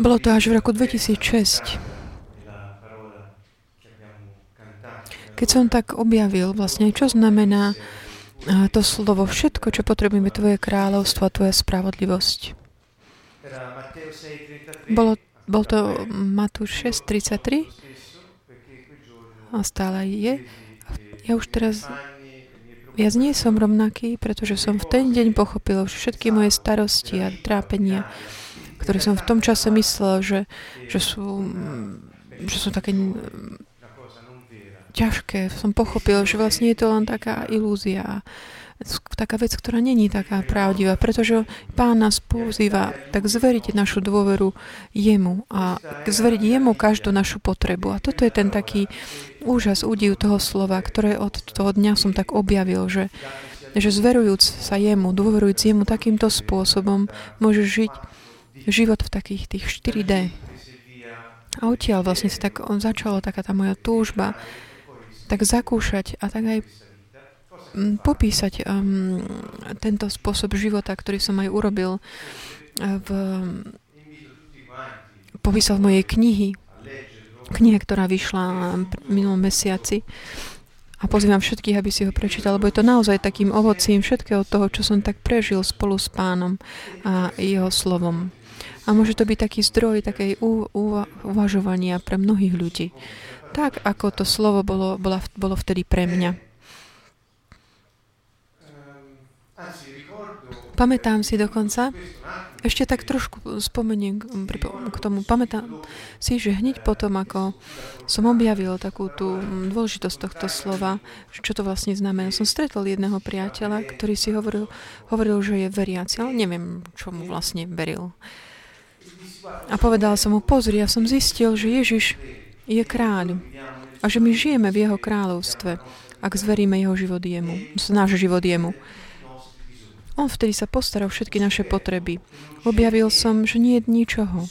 Bolo to až v roku 2006, keď som tak objavil vlastne, čo znamená to slovo všetko, čo potrebujeme, tvoje kráľovstvo a tvoja spravodlivosť. Bolo, bol to Matúš 6.33 a stále je. Ja už teraz viac nie som rovnaký, pretože som v ten deň pochopil, že všetky moje starosti a trápenia, ktoré som v tom čase myslel, že, že, sú, že sú také ťažké. Som pochopil, že vlastne je to len taká ilúzia, taká vec, ktorá není taká pravdivá, pretože Pán nás pozýva tak zveriť našu dôveru Jemu a zveriť Jemu každú našu potrebu. A toto je ten taký úžas, údiv toho slova, ktoré od toho dňa som tak objavil, že, že zverujúc sa Jemu, dôverujúc Jemu takýmto spôsobom, môžeš žiť život v takých tých 4D. A odtiaľ vlastne sa tak on začalo taká tá moja túžba tak zakúšať a tak aj popísať um, tento spôsob života, ktorý som aj urobil uh, v, popísal v mojej knihy, knihe, ktorá vyšla minulom mesiaci. A pozývam všetkých, aby si ho prečítal, lebo je to naozaj takým ovocím všetkého toho, čo som tak prežil spolu s pánom a jeho slovom. A môže to byť taký zdroj takej uvažovania pre mnohých ľudí tak ako to slovo bolo, bolo vtedy pre mňa. Pamätám si dokonca, ešte tak trošku spomeniem k tomu, pamätám si, že hneď potom, ako som objavil takú tú dôležitosť tohto slova, čo to vlastne znamená, som stretol jedného priateľa, ktorý si hovoril, hovoril že je veriaci, ale neviem, čo mu vlastne veril. A povedal som mu, pozri, ja som zistil, že Ježiš je kráľ a že my žijeme v jeho kráľovstve, ak zveríme jeho život jemu, náš život jemu. On vtedy sa postaral všetky naše potreby. Objavil som, že nie je ničoho,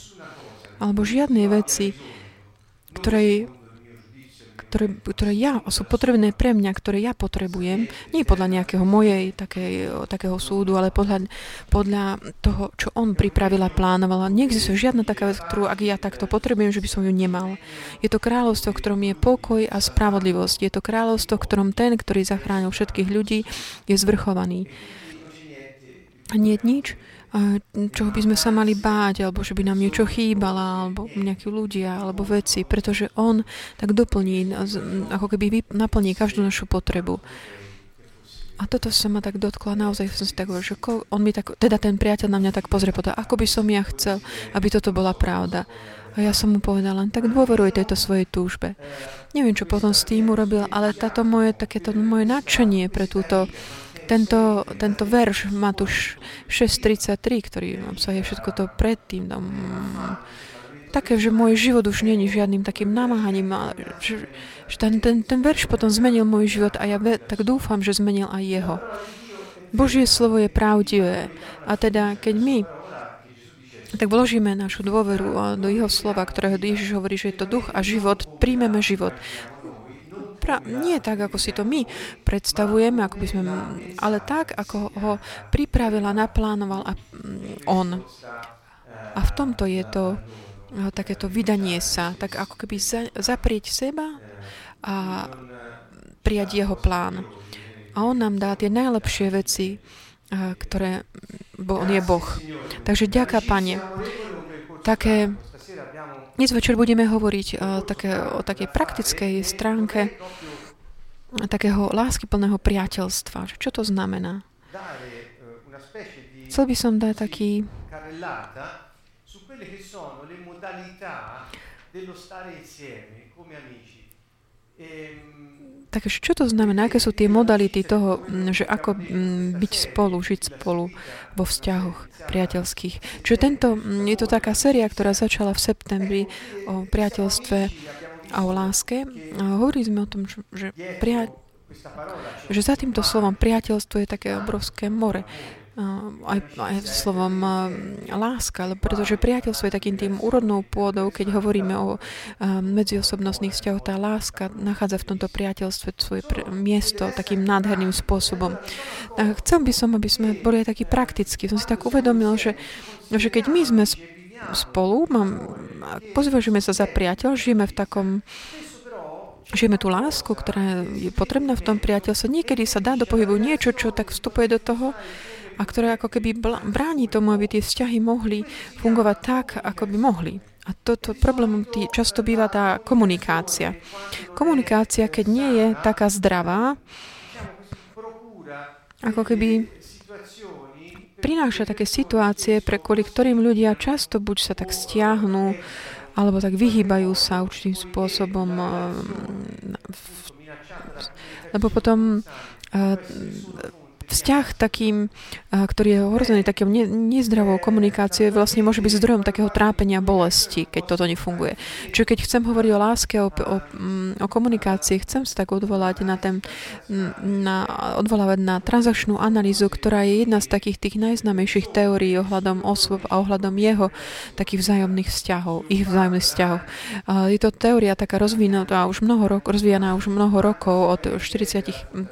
alebo žiadnej veci, ktorej ktoré, ktoré ja, sú potrebné pre mňa, ktoré ja potrebujem, nie podľa nejakého mojej takej, takého súdu, ale podľa, podľa toho, čo on pripravil a plánoval. Neexistuje žiadna taká vec, ktorú ak ja takto potrebujem, že by som ju nemal. Je to kráľovstvo, v ktorom je pokoj a spravodlivosť. Je to kráľovstvo, v ktorom ten, ktorý zachránil všetkých ľudí, je zvrchovaný. Nie nič, čoho by sme sa mali báť, alebo že by nám niečo chýbala, alebo nejakí ľudia, alebo veci, pretože on tak doplní, ako keby naplní každú našu potrebu. A toto sa ma tak dotkla, naozaj som si tak hovoril, že on mi tak, teda ten priateľ na mňa tak pozrie potom, ako by som ja chcel, aby toto bola pravda. A ja som mu povedala, len tak dôveruj tejto svojej túžbe. Neviem, čo potom s tým urobil, ale táto moje, takéto moje nadšenie pre túto tento, tento verš Matúš 6.33, ktorý obsahuje všetko to predtým, tam, také, že môj život už není žiadnym takým namáhaním, ale že, že ten, ten, ten verš potom zmenil môj život a ja ve, tak dúfam, že zmenil aj jeho. Božie slovo je pravdivé a teda keď my tak vložíme našu dôveru do jeho slova, ktorého Ježiš hovorí, že je to duch a život, príjmeme život pra- nie tak, ako si to my predstavujeme, ako by sme, ale tak, ako ho pripravila, naplánoval a on. A v tomto je to takéto vydanie sa, tak ako keby za, zaprieť seba a prijať jeho plán. A on nám dá tie najlepšie veci, ktoré, bo on je Boh. Takže ďaká, Pane. Také dnes večer budeme hovoriť o, eh, také, o takej praktickej stránke takého láskyplného priateľstva. Čo to znamená? Chcel by som dať taký dello stare insieme come amici. Ehm, Takže čo to znamená? Aké sú tie modality toho, že ako byť spolu, žiť spolu vo vzťahoch priateľských? Čiže tento, je to taká séria, ktorá začala v septembri o priateľstve a o láske. A hovorili sme o tom, že, pria, že za týmto slovom priateľstvo je také obrovské more. Aj, aj slovom láska, pretože priateľstvo je takým tým úrodnou pôdou, keď hovoríme o medziosobnostných vzťahoch, tá láska nachádza v tomto priateľstve svoje miesto takým nádherným spôsobom. A chcel by som, aby sme boli aj takí praktickí. Som si tak uvedomil, že, že keď my sme spolu, mám, pozvažujeme sa za priateľ, žijeme v takom žijeme tú lásku, ktorá je potrebná v tom priateľstve. Niekedy sa dá do pohybu niečo, čo tak vstupuje do toho, a ktoré ako keby bráni tomu, aby tie vzťahy mohli fungovať tak, ako by mohli. A toto problémom tý, často býva tá komunikácia. Komunikácia, keď nie je taká zdravá, ako keby prináša také situácie, pre kvôli ktorým ľudia často buď sa tak stiahnu, alebo tak vyhýbajú sa určitým spôsobom, lebo potom vzťah takým, ktorý je ohrozený takým ne, nezdravou komunikáciou, vlastne môže byť zdrojom takého trápenia bolesti, keď toto nefunguje. Čiže keď chcem hovoriť o láske, o, o, mm, o komunikácii, chcem sa tak odvolať na ten, na, odvolávať na transakčnú analýzu, ktorá je jedna z takých tých najznamejších teórií ohľadom osôb a ohľadom jeho takých vzájomných vzťahov, ich vzájomných vzťahov. Je to teória taká rozvinutá už mnoho rokov, rozvíjaná už mnoho rokov, od 40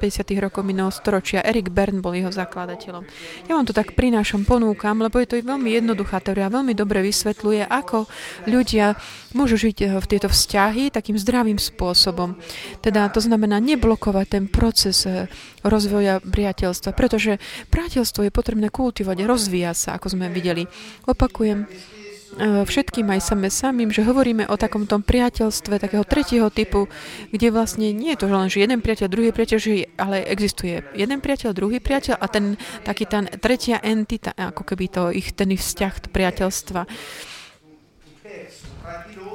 50 rokov minulého storočia. Erik Ber Bern bol jeho zakladateľom. Ja vám to tak prinášam, ponúkam, lebo je to veľmi jednoduchá teória, veľmi dobre vysvetľuje, ako ľudia môžu žiť eh, v tieto vzťahy takým zdravým spôsobom. Teda to znamená neblokovať ten proces eh, rozvoja priateľstva, pretože priateľstvo je potrebné kultivovať, rozvíja sa, ako sme videli. Opakujem, všetkým aj same samým, že hovoríme o takom priateľstve takého tretieho typu, kde vlastne nie je to len, že jeden priateľ, druhý priateľ, že, ale existuje jeden priateľ, druhý priateľ a ten taký tá tretia entita, ako keby to ich ten vzťah priateľstva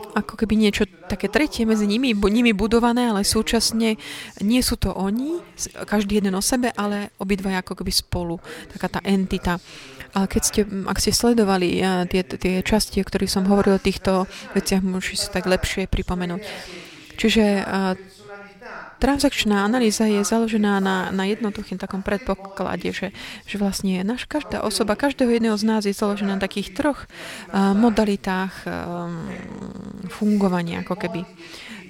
ako keby niečo také tretie medzi nimi, nimi budované, ale súčasne nie sú to oni, každý jeden o sebe, ale obidva ako keby spolu, taká tá entita. Ale keď ste, ak ste sledovali tie, tie časti, o ktorých som hovoril o týchto veciach, môžete si tak lepšie pripomenúť. Čiže transakčná analýza je založená na, na jednoduchým takom predpoklade, že, že vlastne naš, každá osoba, každého jedného z nás je založená na takých troch uh, modalitách um, fungovania, ako keby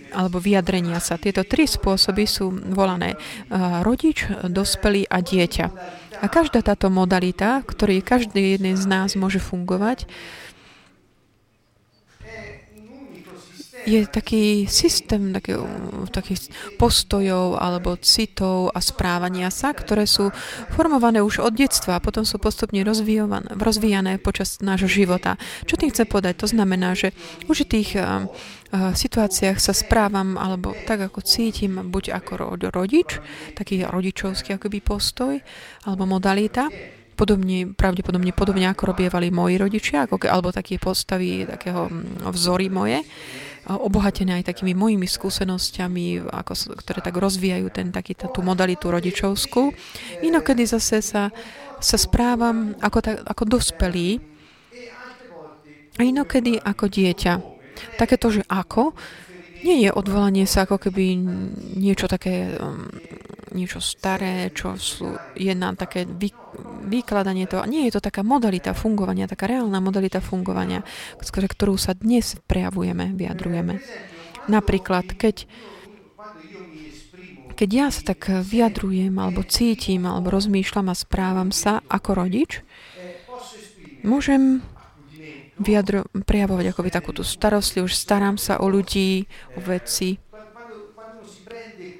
alebo vyjadrenia sa. Tieto tri spôsoby sú volané uh, rodič, dospelý a dieťa. A každá táto modalita, ktorý každý jeden z nás môže fungovať, je taký systém taký, takých postojov alebo citov a správania sa, ktoré sú formované už od detstva a potom sú postupne rozvíjané počas nášho života. Čo tým chce povedať? To znamená, že v určitých uh, situáciách sa správam alebo tak, ako cítim, buď ako rodič, taký rodičovský akoby postoj alebo modalita, podobne, pravdepodobne podobne ako robievali moji rodičia, ako, alebo také postavy, takého vzory moje obohatené aj takými mojimi skúsenosťami, ako, ktoré tak rozvíjajú ten, taký, tú modalitu rodičovskú. Inokedy zase sa, sa správam ako, tak, ako dospelý a inokedy ako dieťa. Takéto, že ako, nie je odvolanie sa ako keby niečo také, um, niečo staré, čo je na také vy, vykladanie toho. Nie je to taká modalita fungovania, taká reálna modalita fungovania, ktorú sa dnes prejavujeme, vyjadrujeme. Napríklad, keď keď ja sa tak vyjadrujem, alebo cítim, alebo rozmýšľam a správam sa ako rodič, môžem vyjadro, prejavovať akoby takú tú starostlivosť, starám sa o ľudí, o veci.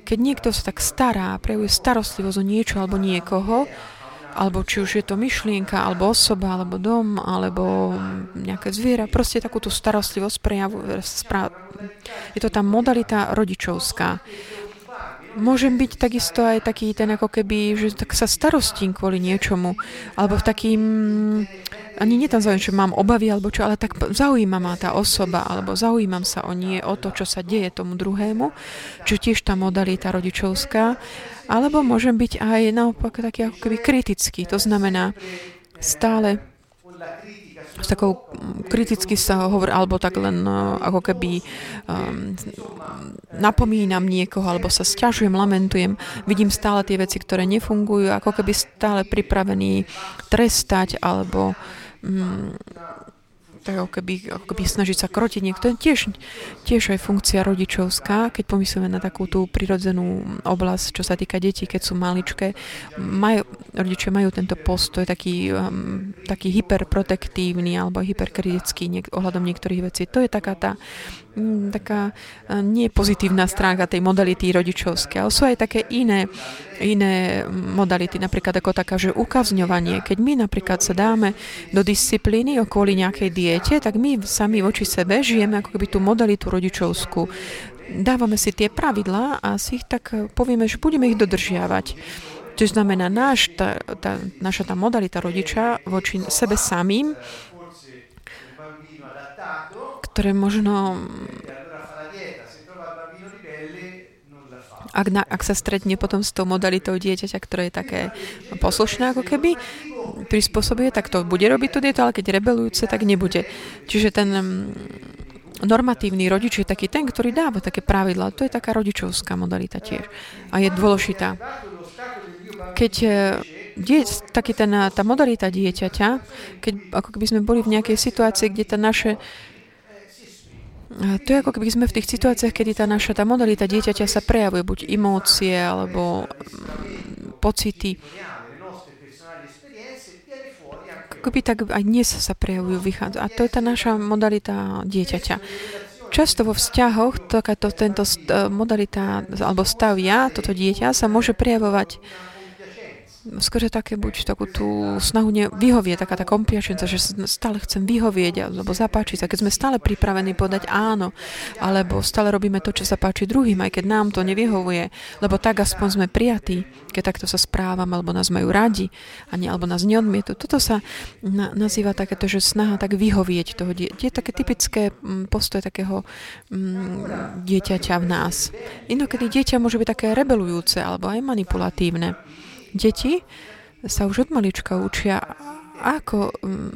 Keď niekto sa tak stará, prejavuje starostlivosť o niečo alebo niekoho, alebo či už je to myšlienka, alebo osoba, alebo dom, alebo nejaké zviera, proste takúto starostlivosť prejavuje. Je to tá modalita rodičovská. Môžem byť takisto aj taký ten ako keby, že tak sa starostím kvôli niečomu, alebo v takým ani nie tam zaujímam, že mám obavy alebo čo, ale tak zaujíma ma tá osoba, alebo zaujímam sa o nie, o to, čo sa deje tomu druhému, čo tiež tá modalita rodičovská, alebo môžem byť aj naopak taký ako keby kritický, to znamená stále s takou kriticky sa hovorí, alebo tak len uh, ako keby um, napomínam niekoho, alebo sa stiažujem, lamentujem, vidím stále tie veci, ktoré nefungujú, ako keby stále pripravený trestať, alebo um, tak ako keby, ako keby snažiť sa krotiť niekto. Tiež, tiež aj funkcia rodičovská, keď pomyslíme na takú tú prirodzenú oblasť, čo sa týka detí, keď sú maličké, majú, rodičia majú tento postoj taký, um, taký hyperprotektívny alebo hyperkritický niek- ohľadom niektorých vecí. To je taká tá taká e, nie pozitívna stránka tej modality rodičovskej, ale sú aj také iné, iné modality, napríklad ako taká, že ukazňovanie. Keď my napríklad sa dáme do disciplíny kvôli nejakej diete, tak my sami voči sebe žijeme ako keby tú modalitu rodičovskú. Dávame si tie pravidlá a si ich tak e, povieme, že budeme ich dodržiavať. To znamená, náš, tá, tá, naša tá modalita rodiča voči sebe samým ktoré možno ak, na, ak sa stretne potom s tou modalitou dieťaťa, ktoré je také poslušné ako keby, prispôsobuje, tak to bude robiť to dieto, ale keď rebelujúce, tak nebude. Čiže ten mm, normatívny rodič je taký ten, ktorý dáva také pravidla. To je taká rodičovská modalita tiež. A je dôležitá. Keď e, die, taký ten, tá modalita dieťaťa, keď ako keby sme boli v nejakej situácii, kde tá naše to je ako keby sme v tých situáciách, kedy tá naša tá modalita dieťaťa sa prejavuje, buď emócie alebo mm, pocity. Keby tak aj dnes sa prejavujú, vychádza. A to je tá naša modalita dieťaťa. Často vo vzťahoch takáto, tento modalita alebo stav ja, toto dieťa sa môže prejavovať skôr také buď takú tú snahu vyhovieť, taká tá kompiačenca, že stále chcem vyhovieť alebo zapáčiť sa, keď sme stále pripravení povedať áno, alebo stále robíme to, čo sa páči druhým, aj keď nám to nevyhovuje, lebo tak aspoň sme prijatí, keď takto sa správam, alebo nás majú radi, a nie, alebo nás neodmietu. Toto sa na, nazýva takéto, že snaha tak vyhovieť toho dieťa. Je také typické mm, postoje takého mm, dieťaťa v nás. Inokedy dieťa môže byť také rebelujúce alebo aj manipulatívne. Deti sa už od malička učia, ako, mm,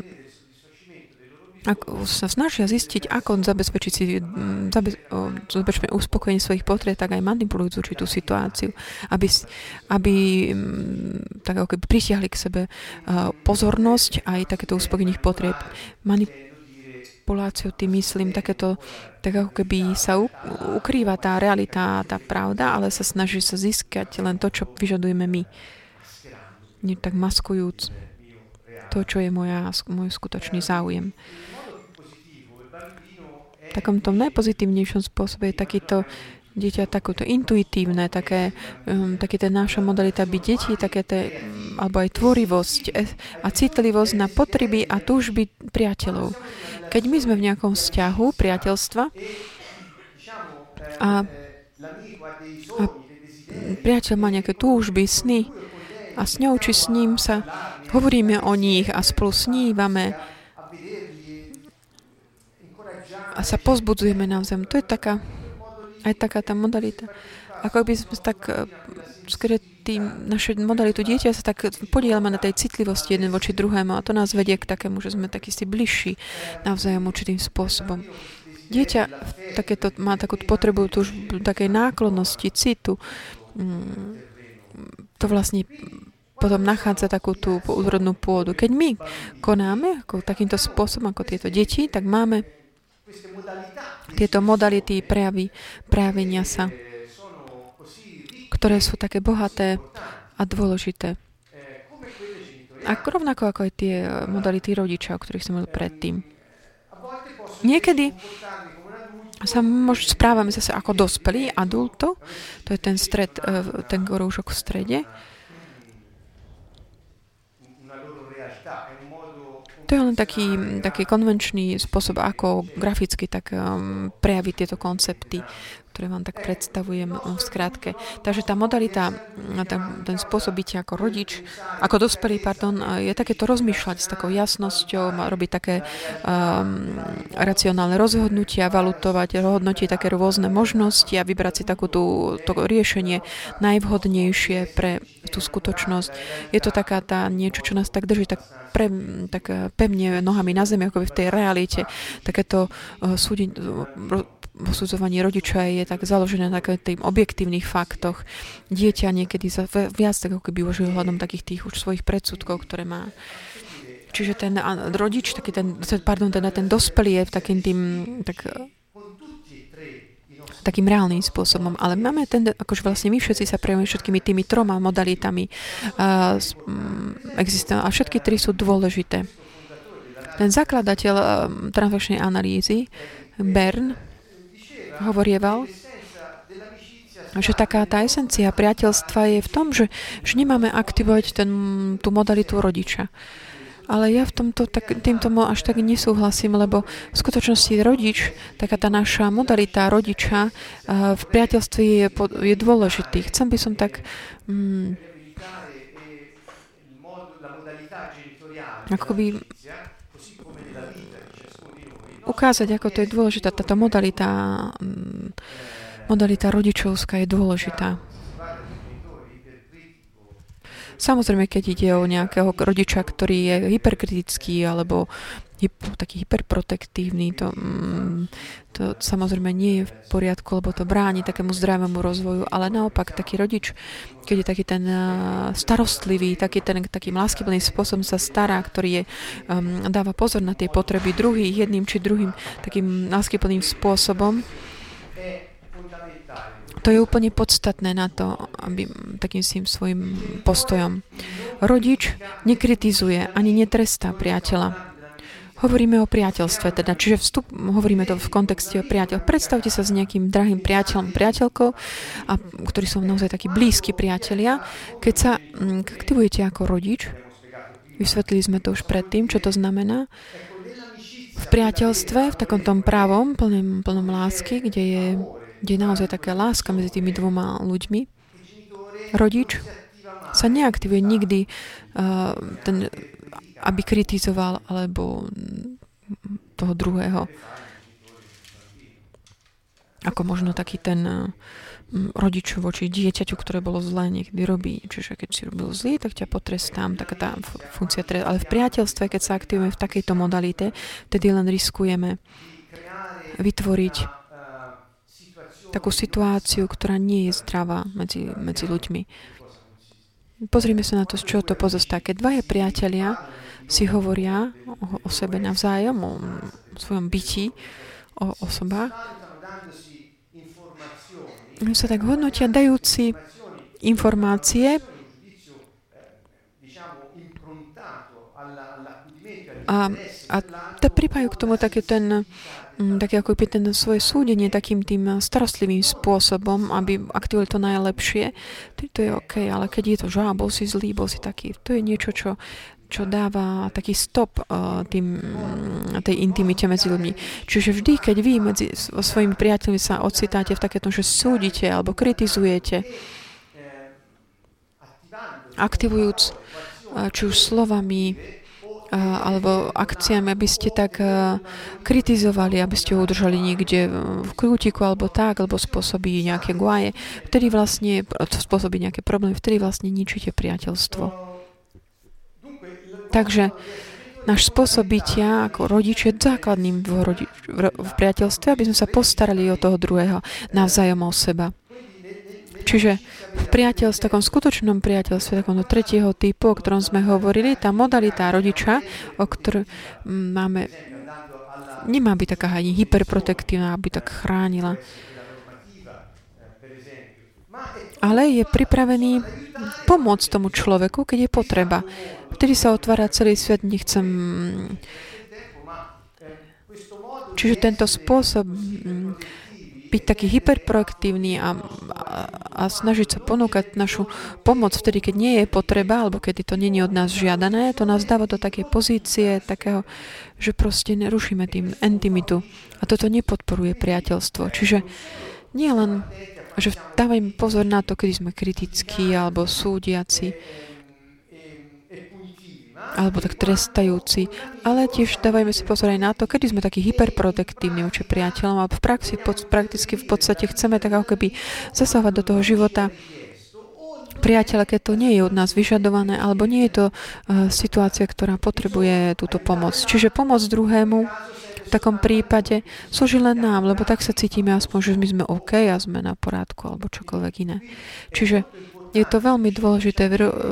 ako sa snažia zistiť, ako zabezpečiť si mm, zabe, zabezpečiť uspokojenie svojich potrieb, tak aj manipulujú určitú situáciu, aby, aby mm, tak ako keby pritiahli k sebe pozornosť aj takéto uspokojenie potrieb. Manipuláciu tým myslím, takéto, tak ako keby sa ukrýva tá realita, tá pravda, ale sa snaží sa získať len to, čo vyžadujeme my nie tak maskujúc to, čo je moja, môj skutočný záujem. V takomto najpozitívnejšom spôsobe je takýto dieťa takúto intuitívne, také, um, také tá naša modalita byť deti, také té, alebo aj tvorivosť e, a citlivosť na potreby a túžby priateľov. Keď my sme v nejakom vzťahu, priateľstva a, a priateľ má nejaké túžby, sny, a s ňou či s ním sa hovoríme o nich a spolu snívame a sa pozbudzujeme navzájom. To je taká, aj taká tá modalita. Ako by sme tak e, skôr tým, naše modalitu dieťa sa tak podielame na tej citlivosti jeden voči druhému a to nás vedie k takému, že sme takí si bližší navzájom určitým spôsobom. Dieťa takéto, má takú potrebu tu takej náklonnosti, citu. Mm, to vlastne potom nachádza takú tú úrodnú pôdu. Keď my konáme ako takýmto spôsobom, ako tieto deti, tak máme tieto modality prejavy, prejavenia sa, ktoré sú také bohaté a dôležité. A rovnako ako aj tie modality rodiča, o ktorých som hovoril predtým. Niekedy sa možno správame zase ako dospelí, adulto, to je ten stred, eh, ten kroužok v strede, To je len taký, taký konvenčný spôsob, ako graficky tak um, prejaviť tieto koncepty. Ktoré vám tak predstavujem v skratke. Takže tá modalita, ten, spôsob bytia ako rodič, ako dospelý, pardon, je takéto rozmýšľať s takou jasnosťou, robiť také um, racionálne rozhodnutia, valutovať, hodnotiť také rôzne možnosti a vybrať si takú tú, to riešenie najvhodnejšie pre tú skutočnosť. Je to taká tá niečo, čo nás tak drží tak, pre, tak pevne nohami na zemi, ako v tej realite. Takéto uh, súdi, posudzovanie rodiča je tak založené na tým objektívnych faktoch. Dieťa niekedy za, viac tak ako keby uvažuje hľadom takých tých už svojich predsudkov, ktoré má. Čiže ten rodič, taký ten, pardon, teda ten dospelý je takým tým, tak, takým reálnym spôsobom. Ale máme ten, akože vlastne my všetci sa prejavujeme všetkými tými troma modalitami uh, existujú a všetky tri sú dôležité. Ten zakladateľ transakčnej analýzy, Bern, hovorieval, že taká tá esencia priateľstva je v tom, že, že nemáme aktivovať ten, tú modalitu rodiča. Ale ja v tomto, tak, týmto až tak nesúhlasím, lebo v skutočnosti rodič, taká tá naša modalita rodiča uh, v priateľstve je, je dôležitý. Chcem by som tak mm, akoby ukázať, ako to je dôležitá. Táto modalita, mm, modalita rodičovská je dôležitá. Samozrejme, keď ide o nejakého rodiča, ktorý je hyperkritický alebo taký hyperprotektívny, to, mm, to samozrejme nie je v poriadku, lebo to bráni takému zdravému rozvoju, ale naopak taký rodič, keď je taký ten starostlivý, taký ten takým láskyplným spôsobom sa stará, ktorý je, um, dáva pozor na tie potreby druhých, jedným či druhým takým láskyplným spôsobom, to je úplne podstatné na to, aby takým svojim postojom. Rodič nekritizuje ani netrestá priateľa. Hovoríme o priateľstve, teda, čiže vstup, hovoríme to v kontexte o priateľ. Predstavte sa s nejakým drahým priateľom, priateľkou, a, ktorí sú naozaj takí blízki priatelia. Keď sa mm, aktivujete ako rodič, vysvetlili sme to už predtým, čo to znamená, v priateľstve, v takom tom pravom, plnom, plnom lásky, kde je, kde je naozaj taká láska medzi tými dvoma ľuďmi, rodič sa neaktivuje nikdy uh, ten aby kritizoval alebo toho druhého. Ako možno taký ten mm, rodič voči dieťaťu, ktoré bolo zlé, niekedy robí. Čiže keď si robil zlý, tak ťa potrestám. Taká tá funkcia trest. Ale v priateľstve, keď sa aktivujeme v takejto modalite, tedy len riskujeme vytvoriť takú situáciu, ktorá nie je zdravá medzi, medzi ľuďmi. Pozrime sa na to, z čoho to pozostá. Keď dvaja priatelia si hovoria o, o sebe navzájom, o, o svojom byti, o osobách. Sa tak hodnotia, dajúci informácie a, a to pripájajú k tomu také ten, také ako ten svoje súdenie takým tým starostlivým spôsobom, aby aktivovali to najlepšie. To je OK, ale keď je to, že bol si zlý, bol si taký, to je niečo, čo čo dáva taký stop uh, tým, tej intimite medzi ľuďmi. Čiže vždy, keď vy medzi svojimi priateľmi sa ocitáte v takéto, že súdite alebo kritizujete, aktivujúc uh, či už slovami alebo akciami, aby ste tak kritizovali, aby ste ho udržali niekde v krútiku alebo tak, alebo spôsobí nejaké guaje, vtedy vlastne, to spôsobí nejaké problémy, vtedy vlastne ničíte priateľstvo. Takže náš spôsob bytia ako rodič je základným v, rodi- v, v priateľstve, aby sme sa postarali o toho druhého navzájom o seba. Čiže v priateľstve, takom skutočnom priateľstve, takom do tretieho typu, o ktorom sme hovorili, tá modalita rodiča, o ktorej máme, nemá byť taká ani hyperprotektívna, aby tak chránila. Ale je pripravený pomôcť tomu človeku, keď je potreba. Vtedy sa otvára celý svet, nechcem... Čiže tento spôsob byť taký hyperproaktívny a, a, a snažiť sa ponúkať našu pomoc vtedy, keď nie je potreba, alebo keď to je od nás žiadané, to nás dáva do také pozície, takého, že proste nerušíme tým intimitu. A toto nepodporuje priateľstvo. Čiže Nie len, že dávajme pozor na to, kedy sme kritickí alebo súdiaci, alebo tak trestajúci, ale tiež dávajme si pozor aj na to, kedy sme takí hyperprotektívni voči priateľom a v praxi pod, prakticky v podstate chceme tak ako keby zasahovať do toho života priateľa, keď to nie je od nás vyžadované, alebo nie je to uh, situácia, ktorá potrebuje túto pomoc. Čiže pomoc druhému v takom prípade slúži len nám, lebo tak sa cítime aspoň, že my sme OK a sme na porádku alebo čokoľvek iné. Čiže je to veľmi dôležité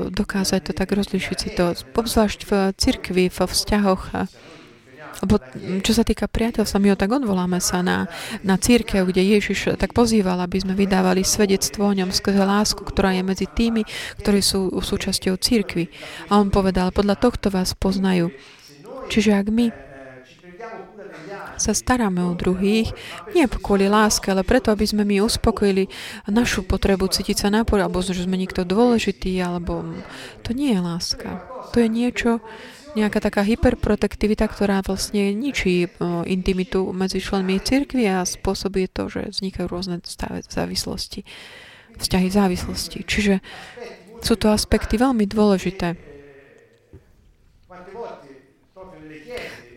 dokázať to tak rozlišiť si to, obzvlášť v cirkvi, v vzťahoch. Lebo čo sa týka priateľstva, my ho tak odvoláme sa na, na církev, kde Ježiš tak pozýval, aby sme vydávali svedectvo o ňom skrze lásku, ktorá je medzi tými, ktorí sú súčasťou církvy. A on povedal, podľa tohto vás poznajú. Čiže ak my sa staráme o druhých, nie kvôli láske, ale preto, aby sme my uspokojili našu potrebu cítiť sa napor, alebo že sme niekto dôležitý, alebo to nie je láska. To je niečo, nejaká taká hyperprotektivita, ktorá vlastne ničí intimitu medzi členmi cirkvi a spôsobuje to, že vznikajú rôzne závislosti, vzťahy závislosti. Čiže sú to aspekty veľmi dôležité.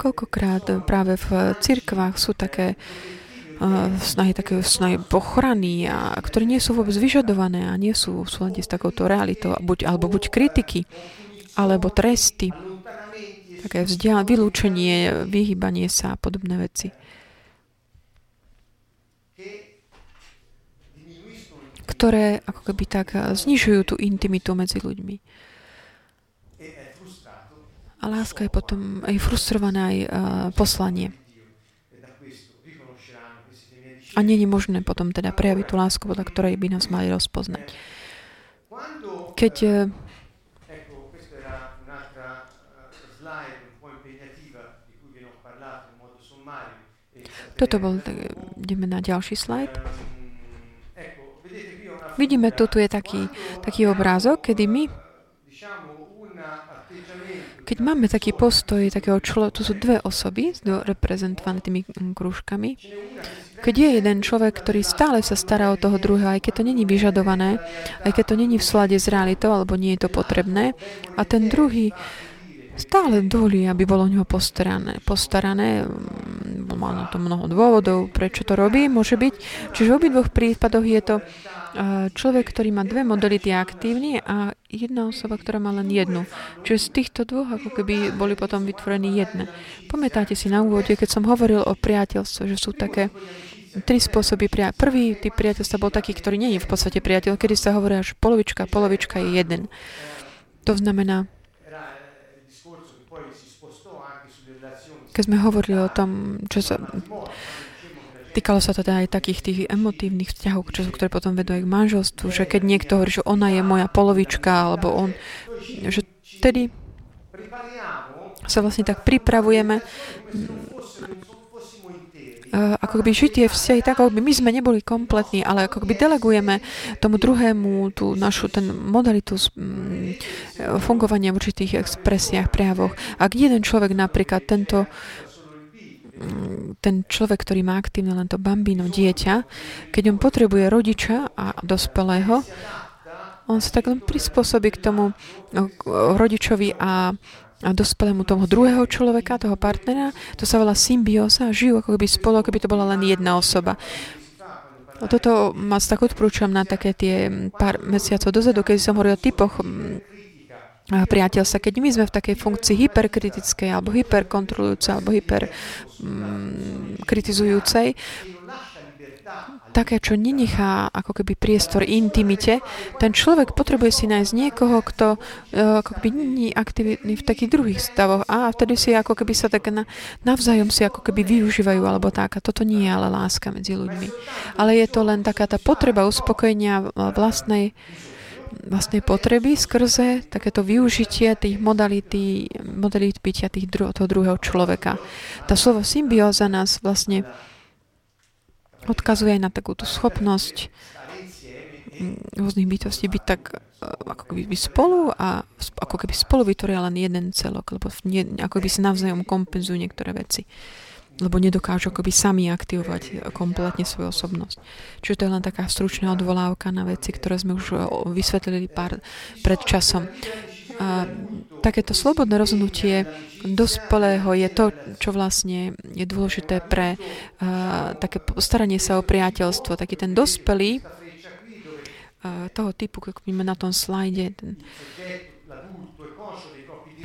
Koľkokrát práve v cirkvách sú také uh, snahy, také snahy ochrany, a, ktoré nie sú vôbec vyžadované a nie sú v súlade s takouto realitou, buď, alebo buď kritiky, alebo tresty, také vzdial, vylúčenie, vyhýbanie sa a podobné veci. ktoré ako keby tak znižujú tú intimitu medzi ľuďmi. A láska je potom aj frustrovaná aj uh, poslanie. A nie je možné potom teda prejaviť tú lásku, podľa ktorej by nás mali rozpoznať. Keď uh, toto bol, tak ideme na ďalší slajd. Vidíme, tu je taký, taký obrázok, kedy my keď máme taký postoj takého človeka, tu sú dve osoby reprezentované tými mm, krúžkami, keď je jeden človek, ktorý stále sa stará o toho druhého, aj keď to není vyžadované, aj keď to není v slade s realitou, alebo nie je to potrebné, a ten druhý stále dovolí, aby bolo o neho postarané. postarané. Mm, má na to mnoho dôvodov, prečo to robí, môže byť. Čiže v obidvoch prípadoch je to človek, ktorý má dve modality aktívny a jedna osoba, ktorá má len jednu. Čiže z týchto dvoch ako keby boli potom vytvorení jedné. Pamätáte si na úvode, keď som hovoril o priateľstve, že sú také tri spôsoby priateľstva. Prvý typ priateľstva bol taký, ktorý nie je v podstate priateľ, kedy sa hovorí, že polovička, polovička je jeden. To znamená, keď sme hovorili o tom, čo sa Týkalo sa teda aj takých tých emotívnych vzťahov, ktoré potom vedú aj k manželstvu, že keď niekto hovorí, že ona je moja polovička, alebo on, že vtedy sa vlastne tak pripravujeme ako by žiť tie vzťahy tak, ako by my sme neboli kompletní, ale ako by delegujeme tomu druhému tú našu ten modalitu fungovania v určitých expresiách, prejavoch. Ak jeden človek napríklad tento ten človek, ktorý má aktívne len to bambino dieťa, keď on potrebuje rodiča a dospelého, on sa tak len prispôsobí k tomu rodičovi a, a dospelému toho druhého človeka, toho partnera. To sa volá symbióza a žijú ako keby spolu, ako by to bola len jedna osoba. A toto ma tak odporúčam na také tie pár mesiacov dozadu, keď som hovoril o typoch priateľstva. Keď my sme v takej funkcii hyperkritickej alebo hyperkontrolujúcej alebo hyperkritizujúcej, také, čo nenechá ako keby priestor intimite, ten človek potrebuje si nájsť niekoho, kto e, ako keby je aktívny v takých druhých stavoch a vtedy si ako keby sa tak na, navzájom si ako keby využívajú alebo tak. A toto nie je ale láska medzi ľuďmi. Ale je to len taká tá potreba uspokojenia vlastnej vlastnej potreby skrze takéto využitie tých modality, modalít bytia tých dru- toho druhého človeka. Tá slovo symbióza nás vlastne odkazuje aj na takúto schopnosť mm, rôznych bytostí byť tak e, ako keby spolu a ako keby spolu vytvoria len jeden celok, lebo nie, ako by si navzájom kompenzujú niektoré veci. Lebo nedokážu akoby sami aktivovať kompletne svoju osobnosť. Čiže to je len taká stručná odvolávka na veci, ktoré sme už vysvetlili pár pred časom. A takéto slobodné rozhodnutie dospelého je to, čo vlastne je dôležité pre uh, také postaranie sa o priateľstvo. Taký ten dospelý uh, toho typu, ako máme na tom slajde, ten,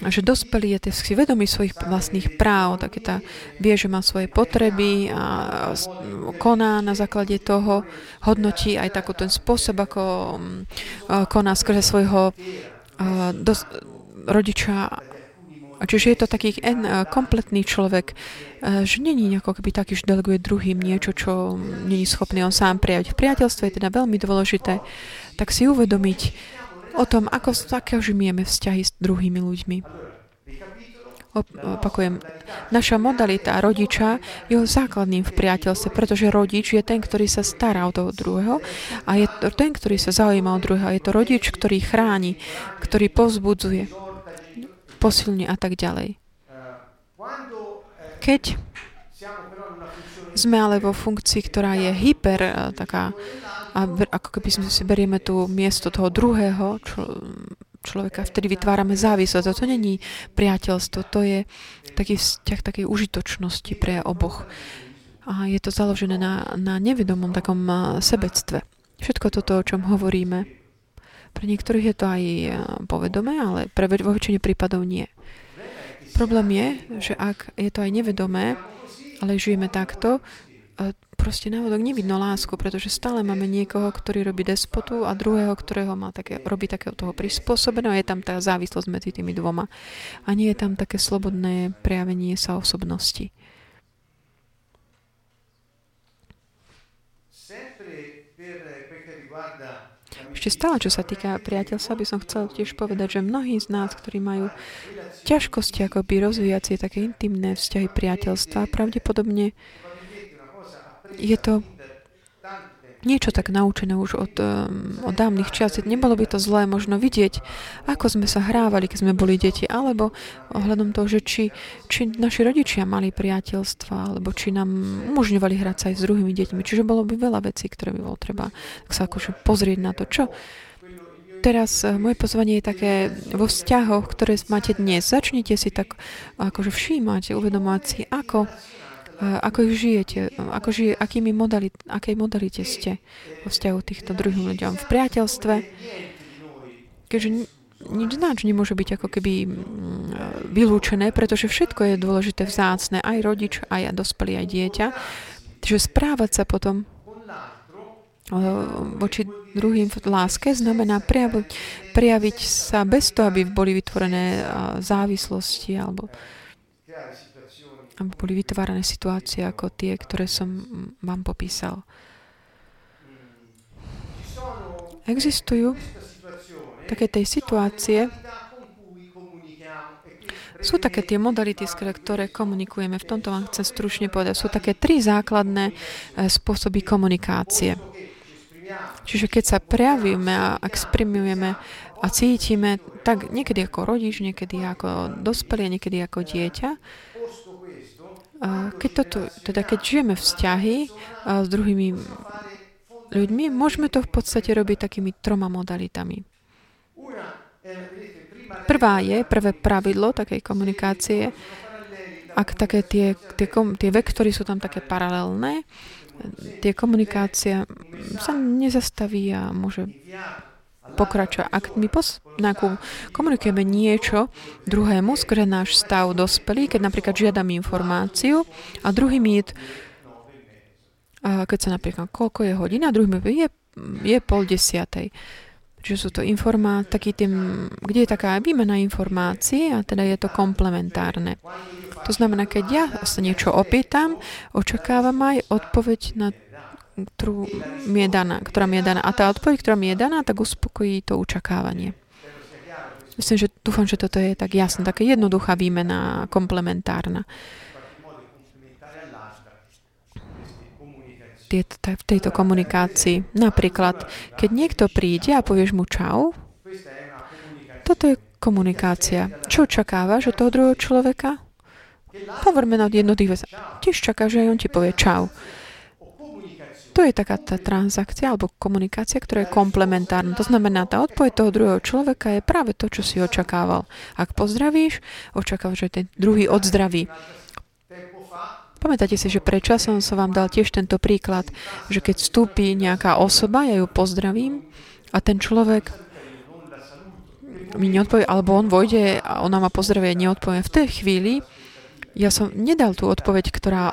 že dospelý je si vedomý svojich vlastných práv, také tá, vie, že má svoje potreby a koná na základe toho, hodnotí aj takú ten spôsob, ako mm, koná skrze svojho dos, rodiča. A čiže je to taký en, kompletný človek, že není ako keby taký, že deleguje druhým niečo, čo není schopný on sám prijaviť. V priateľstve je teda veľmi dôležité tak si uvedomiť o tom, ako, akého žijeme vzťahy s druhými ľuďmi. Opakujem, naša modalita rodiča je základným v priateľstve, pretože rodič je ten, ktorý sa stará o toho druhého a je to ten, ktorý sa zaujíma o druhého. Je to rodič, ktorý chráni, ktorý povzbudzuje, posilne a tak ďalej. Keď sme ale vo funkcii, ktorá je hyper, eh, taká, a ako keby si berieme tu miesto toho druhého, čo, človeka, vtedy vytvárame závislosť. A to není priateľstvo, to je taký vzťah takej užitočnosti pre oboch. A je to založené na, na nevedomom takom sebectve. Všetko toto, o čom hovoríme, pre niektorých je to aj povedomé, ale pre väčšine prípadov nie. Problém je, že ak je to aj nevedomé, ale žijeme takto, proste návodok nevidno lásku, pretože stále máme niekoho, ktorý robí despotu a druhého, ktorého má také, robí takého toho prispôsobeného. Je tam tá závislosť medzi tými dvoma. A nie je tam také slobodné prejavenie sa osobnosti. Ešte stále, čo sa týka priateľstva, by som chcel tiež povedať, že mnohí z nás, ktorí majú ťažkosti akoby rozvíjať si také intimné vzťahy priateľstva, pravdepodobne je to niečo tak naučené už od, od dávnych čas. Nebolo by to zlé možno vidieť, ako sme sa hrávali, keď sme boli deti, alebo ohľadom toho, že či, či naši rodičia mali priateľstva, alebo či nám umožňovali hrať sa aj s druhými deťmi. Čiže bolo by veľa vecí, ktoré by bolo treba tak sa akože pozrieť na to, čo Teraz uh, moje pozvanie je také vo vzťahoch, ktoré máte dnes. Začnite si tak akože všímať, uvedomovať si, ako ako ich žijete? Ako žije, akými modalit, akej modalite ste vo vzťahu týchto druhým ľuďom? V priateľstve, keďže nič náč nemôže byť ako keby mm, vylúčené, pretože všetko je dôležité vzácne, aj rodič, aj dospelý, aj dieťa. Čiže správať sa potom voči druhým v láske znamená prejaviť, prejaviť sa bez toho, aby boli vytvorené závislosti alebo boli vytvárané situácie ako tie, ktoré som vám popísal. Existujú také tej situácie, sú také tie modality, ktoré komunikujeme. V tomto vám chcem stručne povedať. Sú také tri základné e, spôsoby komunikácie. Čiže keď sa prejavíme a exprimujeme a cítime, tak niekedy ako rodič, niekedy ako dospelý, niekedy ako dieťa, keď, toto, teda keď žijeme vzťahy s druhými ľuďmi, môžeme to v podstate robiť takými troma modalitami. Prvá je, prvé pravidlo takej komunikácie, ak také tie, tie, tie vektory sú tam také paralelné, tie komunikácia sa nezastaví a môže pokračuje. Ak my pos- komunikujeme niečo druhému, skôr náš stav dospelý, keď napríklad žiadam informáciu a druhý mi keď sa napríklad koľko je hodina, druhý mi je, je pol desiatej. Čiže sú to informá, taký tým, kde je taká výmena informácií a teda je to komplementárne. To znamená, keď ja sa niečo opýtam, očakávam aj odpoveď na ktorú mi je daná, ktorá mi je daná. A tá odpoveď, ktorá mi je daná, tak uspokojí to očakávanie. Myslím, že dúfam, že toto je tak jasné, taká jednoduchá výmena, komplementárna. v tejto komunikácii. Napríklad, keď niekto príde a povieš mu čau, toto je komunikácia. Čo očakávaš od toho druhého človeka? Hovoríme na jednotlivých vec. Tiež čaká, že aj on ti povie čau. To je taká tá transakcia alebo komunikácia, ktorá je komplementárna. To znamená, tá odpoveď toho druhého človeka je práve to, čo si očakával. Ak pozdravíš, očakávaš, že ten druhý odzdraví. Pamätáte si, že pred časom som vám dal tiež tento príklad, že keď vstúpi nejaká osoba, ja ju pozdravím a ten človek mi neodpovie, alebo on vojde a ona ma pozdravie, neodpovie. V tej chvíli ja som nedal tú odpoveď, ktorá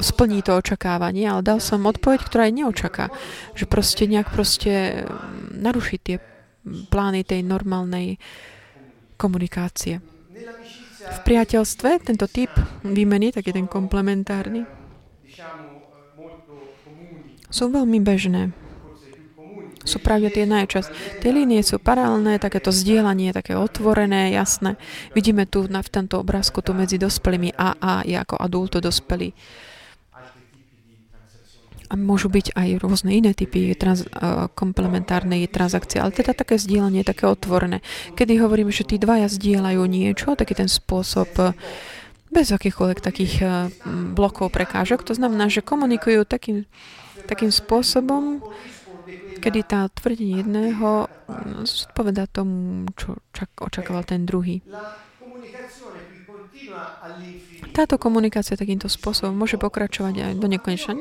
splní to očakávanie, ale dal som odpoveď, ktorá aj neočaká. Že proste nejak proste mm, naruší tie plány tej normálnej komunikácie. V priateľstve tento typ výmeny, taký ten komplementárny, sú veľmi bežné. Sú práve tie najčas. Tie línie sú paralelné, takéto zdieľanie, také otvorené, jasné. Vidíme tu na, v tomto obrázku tu medzi dospelými AA je ako adulto dospelý. A môžu byť aj rôzne iné typy trans, uh, komplementárnej transakcie, ale teda také zdieľanie, také otvorené. Kedy hovoríme, že tí dvaja zdieľajú niečo, taký ten spôsob uh, bez akýchkoľvek takých uh, blokov, prekážok. To znamená, že komunikujú takým, takým spôsobom, kedy tá tvrdenie jedného zodpoveda tomu, čo čak, očakával ten druhý. Táto komunikácia takýmto spôsobom môže pokračovať aj do nekonečna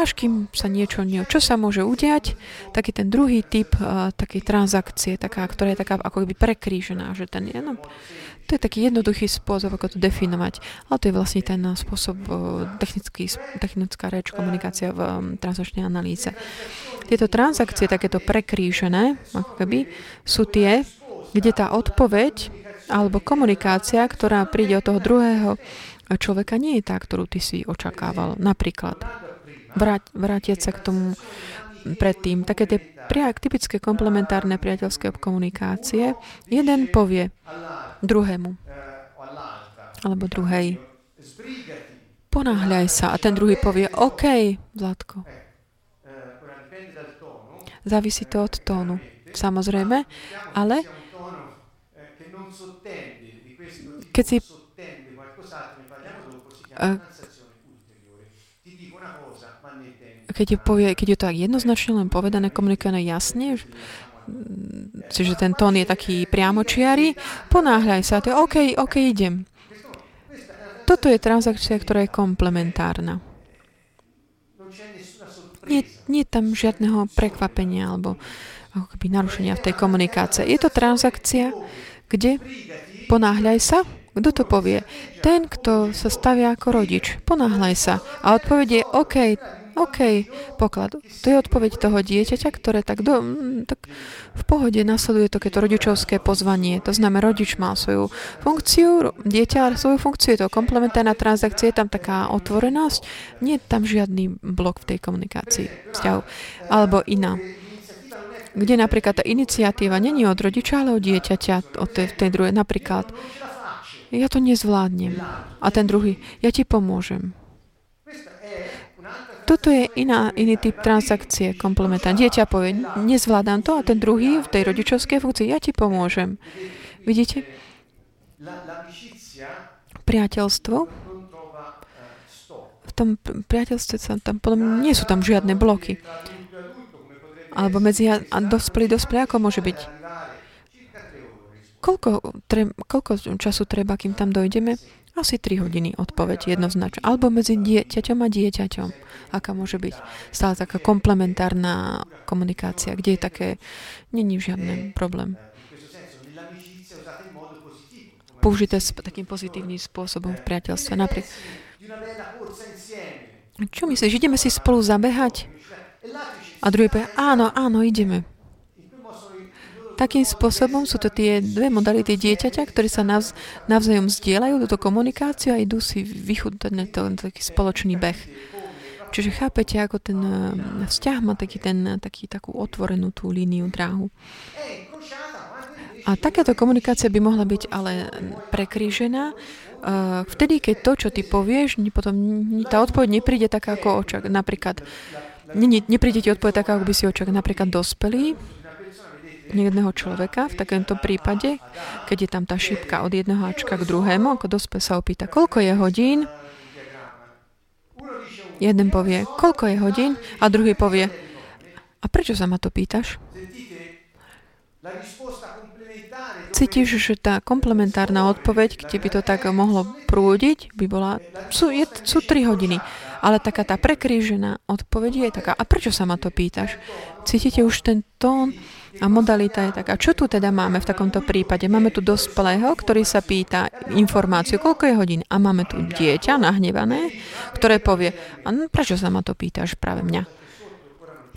až kým sa niečo nie... Čo sa môže udiať? Taký ten druhý typ uh, takej transakcie, taká, ktorá je taká ako by prekrížená, že ten no, to je taký jednoduchý spôsob, ako to definovať. Ale to je vlastne ten spôsob, technický, technická reč, komunikácia v transakčnej analýze. Tieto transakcie, takéto prekrížené, ako keby, sú tie, kde tá odpoveď alebo komunikácia, ktorá príde od toho druhého človeka, nie je tá, ktorú ty si očakával. Napríklad, vrát, vrátiť sa k tomu predtým. Také tie typické komplementárne priateľské komunikácie. Jeden povie druhému alebo druhej ponáhľaj sa a ten druhý povie OK, Zlatko. Závisí to od tónu. Samozrejme, ale keď si keď je, povie, keď je to tak jednoznačne len povedané, komunikované jasne, čiže ten tón je taký priamočiary, ponáhľaj sa, to je OK, OK, idem. Toto je transakcia, ktorá je komplementárna. Nie, nie je tam žiadneho prekvapenia alebo ako keby narušenia v tej komunikácii. Je to transakcia, kde ponáhľaj sa, kto to povie? Ten, kto sa stavia ako rodič. Ponáhľaj sa. A odpoveď je OK, OK, poklad. To je odpoveď toho dieťaťa, ktoré tak, do, mm, tak v pohode nasleduje to keď rodičovské pozvanie. To znamená, rodič má svoju funkciu, dieťa svoju funkciu, je to komplementárna transakcia, je tam taká otvorenosť, nie je tam žiadny blok v tej komunikácii, vzťahu. Alebo iná kde napríklad tá iniciatíva není od rodiča, ale od dieťaťa, od tej, tej druhej. Napríklad, ja to nezvládnem. A ten druhý, ja ti pomôžem. Toto je iná, iný typ transakcie, komplementá. Dieťa povie, nezvládam to a ten druhý v tej rodičovskej funkcii, ja ti pomôžem. Vidíte? Priateľstvo. V tom priateľstve sa tam, potom nie sú tam žiadne bloky. Alebo medzi a dospelí, dospelí, ako môže byť? Koľko, tre, koľko času treba, kým tam dojdeme? Asi 3 hodiny odpoveď jednoznačne. Alebo medzi dieťaťom a dieťaťom. Aká môže byť stále taká komplementárna komunikácia, kde je také, není žiadny problém. Použité s takým pozitívnym spôsobom v priateľstve. Napríklad, čo myslíš, ideme si spolu zabehať? A druhý povie, áno, áno, ideme. Takým spôsobom sú to tie dve modality dieťaťa, ktorí sa navz, navzájom zdieľajú túto komunikáciu a idú si vychutnať na to, taký spoločný beh. Čiže chápete, ako ten eh, vzťah má taký ten, taký, takú otvorenú tú líniu dráhu. A takáto komunikácia by mohla byť ale prekrížená, uh, vtedy, keď to, čo ty povieš, potom tá odpoveď nepríde taká, ako očak. Napríklad, ne, nepríde ti odpoveď taká, ako by si očak. Napríklad dospelý jedného človeka v takémto prípade, keď je tam tá šípka od jedného Ačka k druhému, ako dospel sa opýta, koľko je hodín, jeden povie, koľko je hodín, a druhý povie, a prečo sa ma to pýtaš? Cítiš, že tá komplementárna odpoveď, kde by to tak mohlo prúdiť, by bola, sú, je, sú 3 hodiny. Ale taká tá prekrížená odpoveď je taká, a prečo sa ma to pýtaš? Cítite už ten tón a modalita je taká. Čo tu teda máme v takomto prípade? Máme tu dospelého, ktorý sa pýta informáciu, koľko je hodín. A máme tu dieťa nahnevané, ktoré povie, a prečo sa ma to pýtaš práve mňa?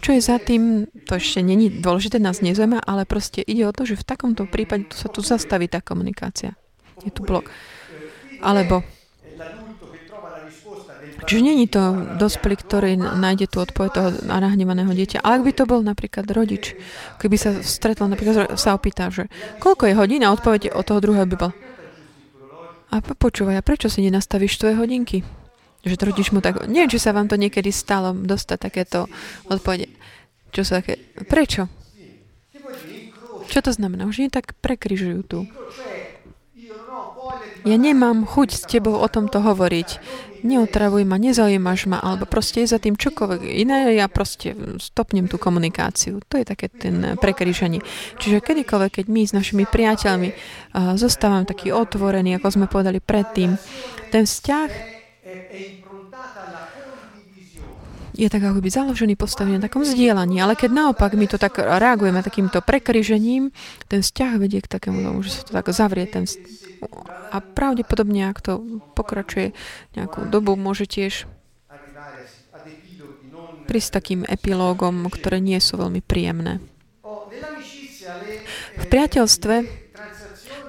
Čo je za tým, to ešte není dôležité, nás nezaujíma, ale proste ide o to, že v takomto prípade sa tu zastaví tá komunikácia. Je tu blok. Alebo Čiže není to dospelý, ktorý nájde tú odpoveď toho nahnevaného dieťa. Ale ak by to bol napríklad rodič, keby sa stretol, napríklad sa opýta, že koľko je hodín a odpoveď od toho druhého by bol. A počúvaj, a prečo si nenastavíš tvoje hodinky? Že to rodič mu tak... Neviem, či sa vám to niekedy stalo dostať takéto odpovede. Čo sa také... Prečo? Čo to znamená? Už nie tak prekryžujú tu. Ja nemám chuť s tebou o tomto hovoriť. Neotravuj ma, nezaujímaš ma, alebo proste je za tým čokoľvek iné, ja proste stopnem tú komunikáciu. To je také ten prekryžanie. Čiže kedykoľvek, keď my s našimi priateľmi uh, zostávame taký otvorený, ako sme povedali predtým, ten vzťah je tak ako by založený, postavený na takom vzdielaní. Ale keď naopak my to tak reagujeme takýmto prekryžením, ten vzťah vedie k takému, že sa to tak zavrie. Ten a pravdepodobne, ak to pokračuje nejakú dobu, môže tiež prísť takým epilógom, ktoré nie sú veľmi príjemné. V priateľstve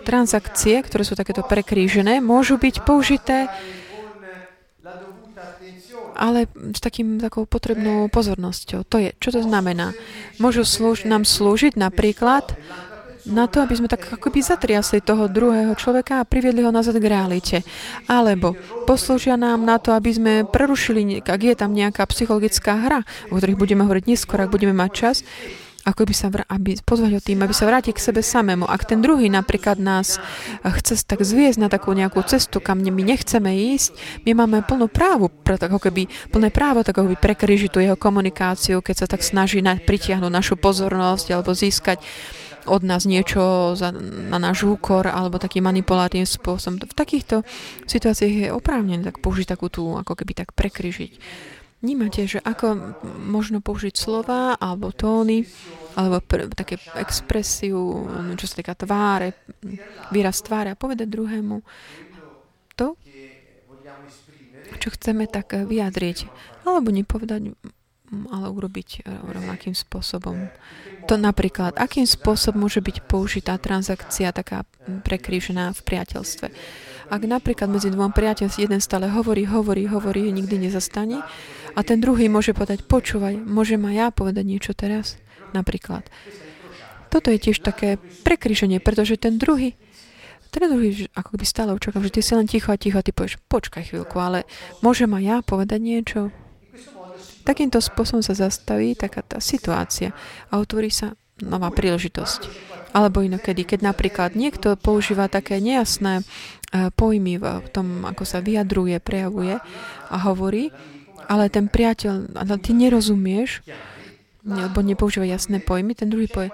transakcie, ktoré sú takéto prekrížené, môžu byť použité ale s takým takou potrebnou pozornosťou. To je, čo to znamená? Môžu slúž, nám slúžiť napríklad na to, aby sme tak akoby zatriasli toho druhého človeka a priviedli ho nazad k realite. Alebo poslúžia nám na to, aby sme prerušili, ak je tam nejaká psychologická hra, o ktorých budeme hovoriť neskôr, ak budeme mať čas, ako by sa, aby, pozvať ho tým, aby sa vrátil k sebe samému. Ak ten druhý napríklad nás chce tak zviesť na takú nejakú cestu, kam my nechceme ísť, my máme plnú právu, ako keby, plné právo tak ako by prekryžiť tú jeho komunikáciu, keď sa tak snaží na, pritiahnuť našu pozornosť alebo získať od nás niečo za, na náš úkor alebo taký manipulatívny spôsobom. V takýchto situáciách je oprávnené tak použiť takú tú, ako keby tak prekryžiť vnímate, že ako možno použiť slova alebo tóny, alebo pr- také expresiu, čo sa týka tváre, výraz tváre a povedať druhému to, čo chceme tak vyjadriť. Alebo nepovedať, ale urobiť rovnakým spôsobom. To napríklad, akým spôsobom môže byť použitá transakcia taká prekrížená v priateľstve. Ak napríklad medzi dvom priateľom jeden stále hovorí, hovorí, hovorí, nikdy nezastane, a ten druhý môže povedať, počúvaj, môžem aj ja povedať niečo teraz? Napríklad. Toto je tiež také prekryšenie, pretože ten druhý, ten druhý ako by stále očakáva, že ty si len ticho a ticho a ty povieš, počkaj chvíľku, ale môžem aj ja povedať niečo? Takýmto spôsobom sa zastaví taká tá situácia a otvorí sa nová príležitosť. Alebo inokedy, keď napríklad niekto používa také nejasné eh, pojmy v tom, ako sa vyjadruje, prejavuje a hovorí, ale ten priateľ, ale ty nerozumieš, alebo nepoužíva jasné pojmy, ten druhý povie,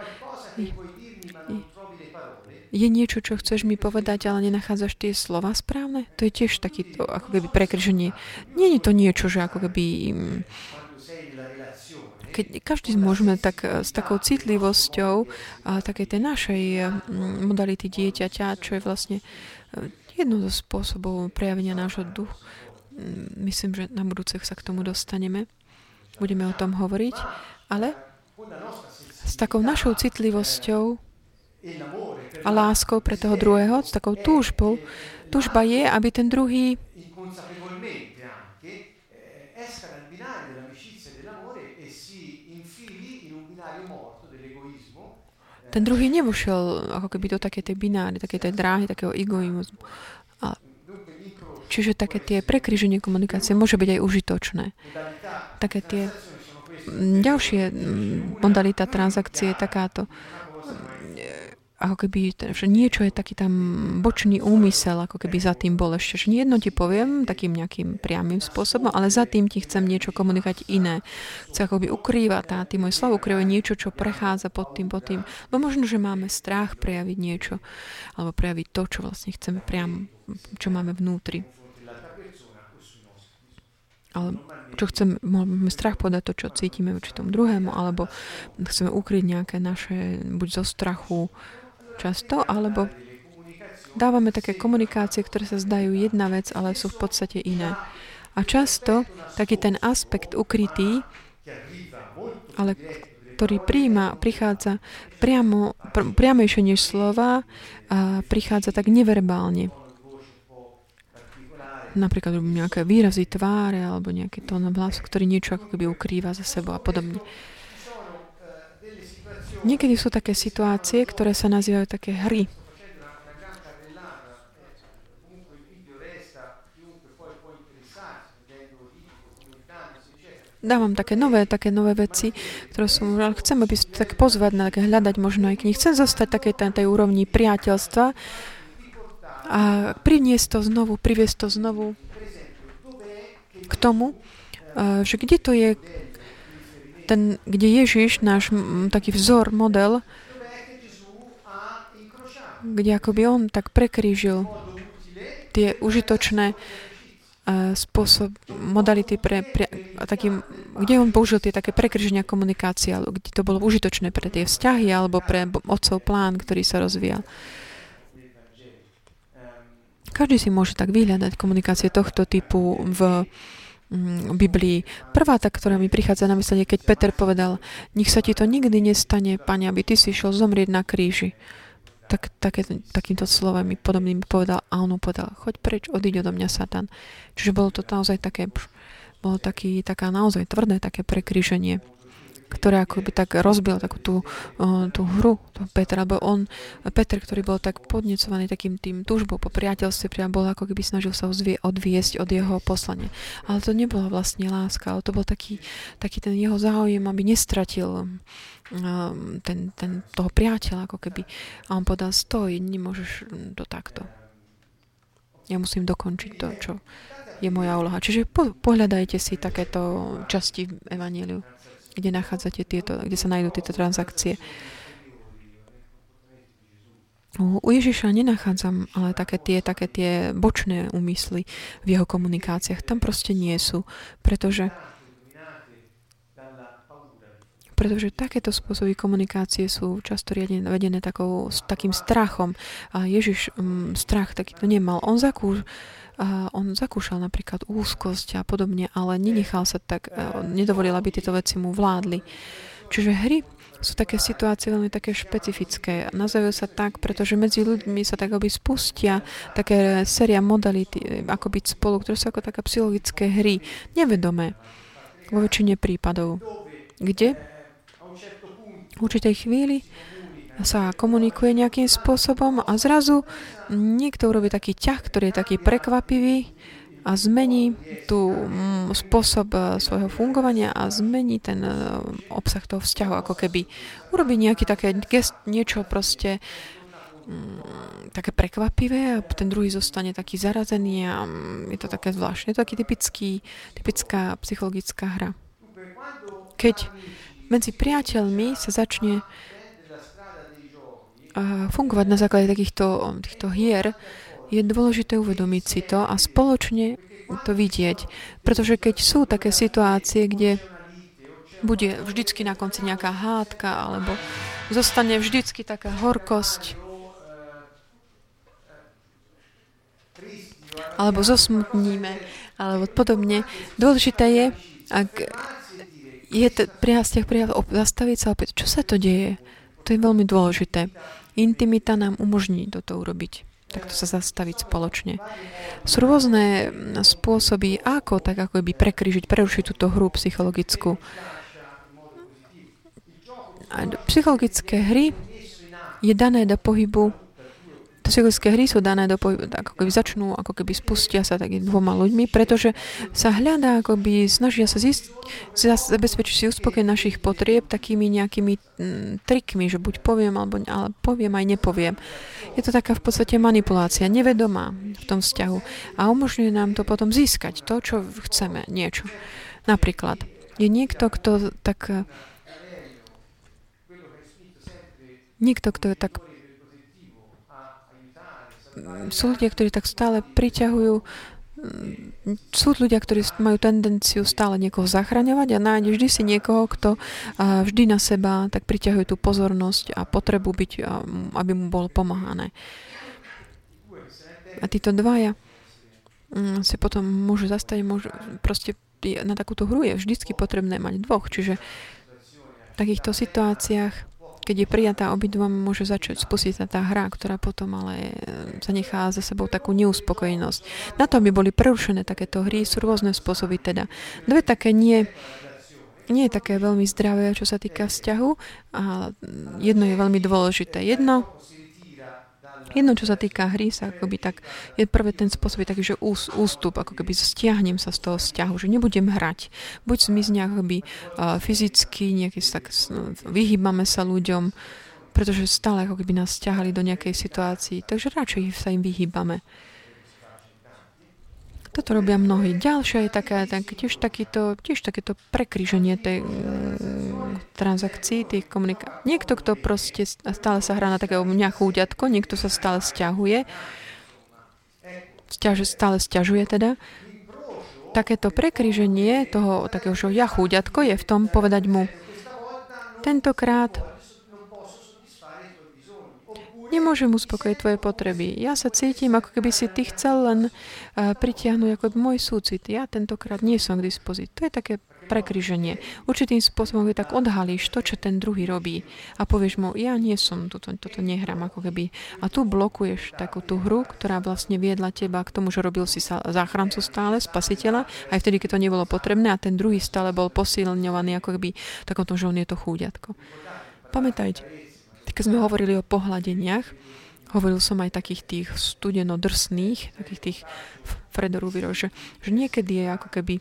je niečo, čo chceš mi povedať, ale nenachádzaš tie slova správne? To je tiež takýto, ako keby prekrženie. Nie je to niečo, že ako keby... Keď každý môžeme tak eh, s takou citlivosťou a takej tej našej mm, modality dieťaťa, čo je vlastne jedno zo spôsobov prejavenia nášho duchu, myslím, že na budúce sa k tomu dostaneme. Budeme o tom hovoriť. Ale s takou našou citlivosťou a láskou pre toho druhého, s takou túžbou, túžba je, aby ten druhý ten druhý nevošiel ako keby do také tej bináry, také tej dráhy, takého egoizmu. Čiže také tie prekryženie komunikácie môže byť aj užitočné. Také tie ďalšie modalita transakcie je takáto. Ako keby, že niečo je taký tam bočný úmysel, ako keby za tým bol ešte. Že nie jedno ti poviem takým nejakým priamým spôsobom, ale za tým ti chcem niečo komunikovať iné. Chce ako by ukrývať tá, tým môj slav ukrýva niečo, čo prechádza pod tým, pod tým. Bo možno, že máme strach prejaviť niečo, alebo prejaviť to, čo vlastne chceme priamo, čo máme vnútri. Ale čo chceme, máme strach povedať to, čo cítime voči tomu druhému, alebo chceme ukryť nejaké naše, buď zo strachu, často, alebo dávame také komunikácie, ktoré sa zdajú jedna vec, ale sú v podstate iné. A často taký ten aspekt ukrytý, ale ktorý príjma, prichádza priamo, pr- priamejšie než slova, a prichádza tak neverbálne. Napríklad nejaké výrazy tváre alebo nejaký tón hlasu, ktorý niečo ako keby ukrýva za sebou a podobne. Niekedy sú také situácie, ktoré sa nazývajú také hry. Dávam také nové, také nové veci, ktoré som, ale chcem, aby ste tak pozvať na také hľadať možno aj knihy. Chcem zostať také tej, tej úrovni priateľstva a priniesť to znovu, priviesť to znovu k tomu, že kde to je, ten, kde Ježiš, náš taký vzor, model, kde akoby on tak prekrížil tie užitočné uh, spôsob, modality pre, pre takým, kde on použil tie také prekryženia komunikácie, kde to bolo užitočné pre tie vzťahy alebo pre otcov plán, ktorý sa rozvíjal. Každý si môže tak vyhľadať komunikácie tohto typu v Biblii. Prvá tá, ktorá mi prichádza na myslenie, keď Peter povedal, nech sa ti to nikdy nestane, Pane, aby ty si išiel zomrieť na kríži. Tak, také, takýmto slovami podobným povedal a on povedal, choď preč, odiď odo mňa, Satan. Čiže bolo to naozaj také, bolo taký, taká naozaj tvrdé také prekríženie ktoré by tak rozbil takú tú, tú hru Petra, lebo on, Peter, ktorý bol tak podnecovaný takým tým túžbou po priateľstve, priam bol ako keby snažil sa zvie, odviesť od jeho poslania. Ale to nebola vlastne láska, ale to bol taký, taký ten jeho záujem, aby nestratil ten, ten, toho priateľa, ako keby. A on povedal, stoj, nemôžeš to takto. Ja musím dokončiť to, čo je moja úloha. Čiže po, pohľadajte si takéto časti v Evangeliu kde nachádzate tieto, kde sa nájdú tieto transakcie. U Ježiša nenachádzam ale také tie, také tie bočné úmysly v jeho komunikáciách. Tam proste nie sú, pretože pretože takéto spôsoby komunikácie sú často riadne vedené takou, takým strachom. A Ježiš um, strach takýto nemal. On zakúš, on zakúšal napríklad úzkosť a podobne, ale nenechal sa tak, nedovolil, aby tieto veci mu vládli. Čiže hry sú také situácie veľmi také špecifické. Nazývajú sa tak, pretože medzi ľuďmi sa tak aby spustia také séria modality, ako byť spolu, ktoré sú ako také psychologické hry, nevedomé vo väčšine prípadov. Kde? V určitej chvíli sa komunikuje nejakým spôsobom a zrazu niekto urobí taký ťah, ktorý je taký prekvapivý a zmení tú mm, spôsob e, svojho fungovania a zmení ten e, obsah toho vzťahu, ako keby urobí nejaký také gest, niečo proste mm, také prekvapivé a ten druhý zostane taký zarazený a mm, je to také zvláštne. Je to taký typický, typická psychologická hra. Keď medzi priateľmi sa začne fungovať na základe takýchto týchto hier, je dôležité uvedomiť si to a spoločne to vidieť. Pretože keď sú také situácie, kde bude vždycky na konci nejaká hádka, alebo zostane vždycky taká horkosť, alebo zosmutníme, alebo podobne. Dôležité je, ak je to pri zastaviť sa opäť, čo sa to deje. To je veľmi dôležité. Intimita nám umožní toto urobiť. Takto sa zastaviť spoločne. Sú rôzne spôsoby, ako tak ako by prekryžiť, prerušiť túto hru psychologickú. A psychologické hry je dané do pohybu, to psychologické hry sú dané do ako keby začnú, ako keby spustia sa takými dvoma ľuďmi, pretože sa hľadá, ako by snažia sa zísť, zabezpečiť si uspokoj našich potrieb takými nejakými mm, trikmi, že buď poviem, alebo ale poviem aj nepoviem. Je to taká v podstate manipulácia, nevedomá v tom vzťahu a umožňuje nám to potom získať to, čo chceme, niečo. Napríklad, je niekto, kto tak niekto, kto je tak sú ľudia, ktorí tak stále priťahujú sú ľudia, ktorí majú tendenciu stále niekoho zachraňovať a nájde vždy si niekoho, kto vždy na seba tak priťahuje tú pozornosť a potrebu byť, aby mu bolo pomáhané. A títo dvaja mm, si potom môžu zastaviť, môžu, proste na takúto hru je vždycky potrebné mať dvoch, čiže v takýchto situáciách keď je prijatá obidvom, môže začať spustiť sa tá hra, ktorá potom ale e, zanechá za sebou takú neuspokojenosť. Na to, aby boli prerušené takéto hry, sú rôzne spôsoby teda. Dve také nie, nie je také veľmi zdravé, čo sa týka vzťahu a jedno je veľmi dôležité. Jedno Jedno, čo sa týka hry, sa akoby tak, je prvé ten spôsob je taký, že ús, ústup, ako keby stiahnem sa z toho vzťahu, že nebudem hrať. Buď zmizne akoby uh, fyzicky, nejaký tak no, vyhýbame sa ľuďom, pretože stále ako keby nás stiahali do nejakej situácii, takže radšej sa im vyhýbame. Toto robia mnohí. Ďalšia je taká, tak, tiež, takýto, tiež takéto prekryženie tej uh, transakcií, tých komunikácií. Niekto, kto proste stále sa hrá na takého mňa chúďatko, niekto sa stále stiahuje, stiaž, stále stiažuje teda. Takéto prekryženie toho takého ja chúďatko je v tom povedať mu tentokrát Nemôžem uspokojiť tvoje potreby. Ja sa cítim, ako keby si ty chcel len uh, pritiahnuť ako môj súcit. Ja tentokrát nie som k dispozícii. To je také prekryženie. Určitým spôsobom ty tak odhalíš to, čo ten druhý robí a povieš mu, ja nie som, toto, toto nehrám ako keby. A tu blokuješ takú tú hru, ktorá vlastne viedla teba k tomu, že robil si sa záchrancu stále, spasiteľa, aj vtedy, keď to nebolo potrebné a ten druhý stále bol posilňovaný ako keby takomto, že on je to chúďatko. Pamätajte, keď sme hovorili o pohľadeniach, hovoril som aj takých tých studenodrsných, takých tých Fredorúvirov, že, že niekedy je ako keby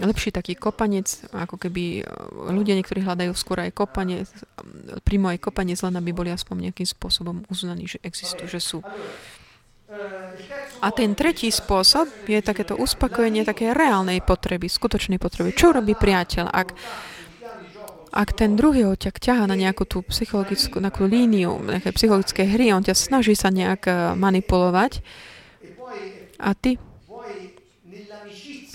lepší taký kopanec, ako keby e, ľudia niektorí hľadajú skôr aj kopanec, príjmu aj kopanec, len aby boli aspoň nejakým spôsobom uznaní, že existujú, že sú. A ten tretí spôsob je takéto uspokojenie také reálnej potreby, skutočnej potreby. Čo robí priateľ, ak ak ten druhý ho ťa ťaha na nejakú tú psychologickú na líniu, nejaké psychologické hry, on ťa snaží sa nejak eh, manipulovať. A ty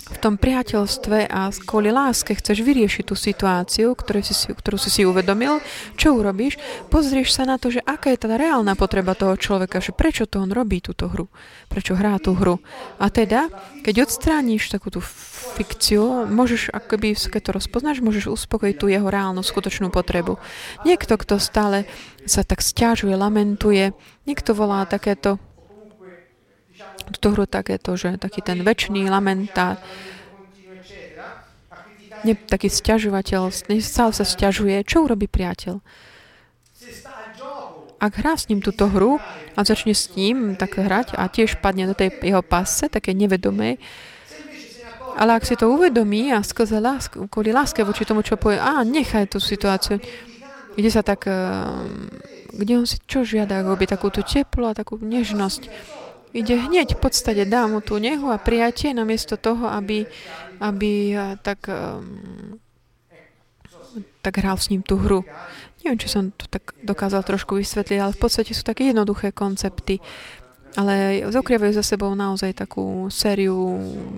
v tom priateľstve a kvôli láske chceš vyriešiť tú situáciu, ktorú si, ktorú si si uvedomil, čo urobíš, pozrieš sa na to, že aká je tá reálna potreba toho človeka, že prečo to on robí túto hru, prečo hrá tú hru. A teda, keď odstrániš takú tú fikciu, môžeš, akoby, keď to rozpoznáš, môžeš uspokojiť tú jeho reálnu, skutočnú potrebu. Niekto, kto stále sa tak stiažuje, lamentuje, niekto volá takéto túto hru takéto, že taký ten väčší lamentár, ne, taký stiažovateľ, stále sa stiažuje, čo urobí priateľ? Ak hrá s ním túto hru a začne s ním tak hrať a tiež padne do tej jeho pasce, také nevedomej, ale ak si to uvedomí a skrze lásku, kvôli láske voči tomu, čo povie, a nechaj tú situáciu, ide sa tak, eh, kde on si čo žiada, robí takú tú teplo a takú nežnosť ide hneď v podstate dá mu tú nehu a prijatie namiesto toho, aby, aby tak, um, tak hral s ním tú hru. Neviem, či som to tak dokázal trošku vysvetliť, ale v podstate sú také jednoduché koncepty, ale zokrievajú za sebou naozaj takú sériu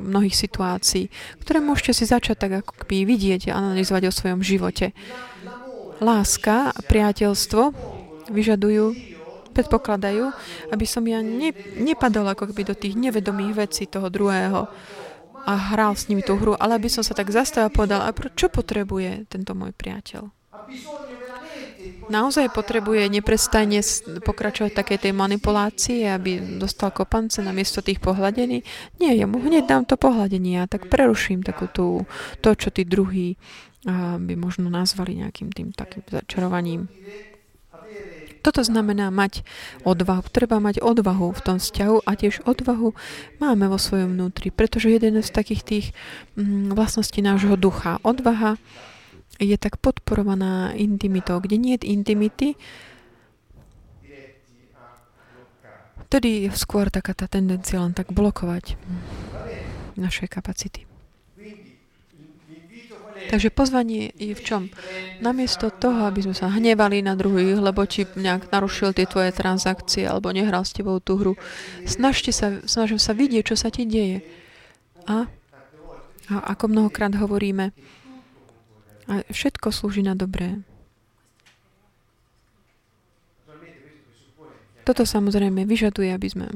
mnohých situácií, ktoré môžete si začať tak ako keby vidieť a analyzovať o svojom živote. Láska a priateľstvo vyžadujú predpokladajú, aby som ja ne, nepadol ako keby do tých nevedomých vecí toho druhého a hral s nimi tú hru, ale aby som sa tak zastavil a povedal, a čo potrebuje tento môj priateľ? Naozaj potrebuje neprestajne pokračovať takej tej manipulácii, aby dostal kopance na miesto tých pohľadení? Nie, ja mu hneď dám to pohľadenie a tak preruším takú tú, to, čo tí druhí by možno nazvali nejakým tým takým začarovaním. Toto znamená mať odvahu. Treba mať odvahu v tom vzťahu a tiež odvahu máme vo svojom vnútri, pretože jeden z takých tých mm, vlastností nášho ducha, odvaha je tak podporovaná intimitou. Kde nie je intimity, Vtedy je skôr taká tá tendencia len tak blokovať naše kapacity. Takže pozvanie je v čom? Namiesto toho, aby sme sa hnevali na druhých, lebo či nejak narušil tie tvoje transakcie alebo nehral s tebou tú hru, snažte sa, snažím sa vidieť, čo sa ti deje. A, a ako mnohokrát hovoríme, a všetko slúži na dobré. Toto samozrejme vyžaduje, aby sme,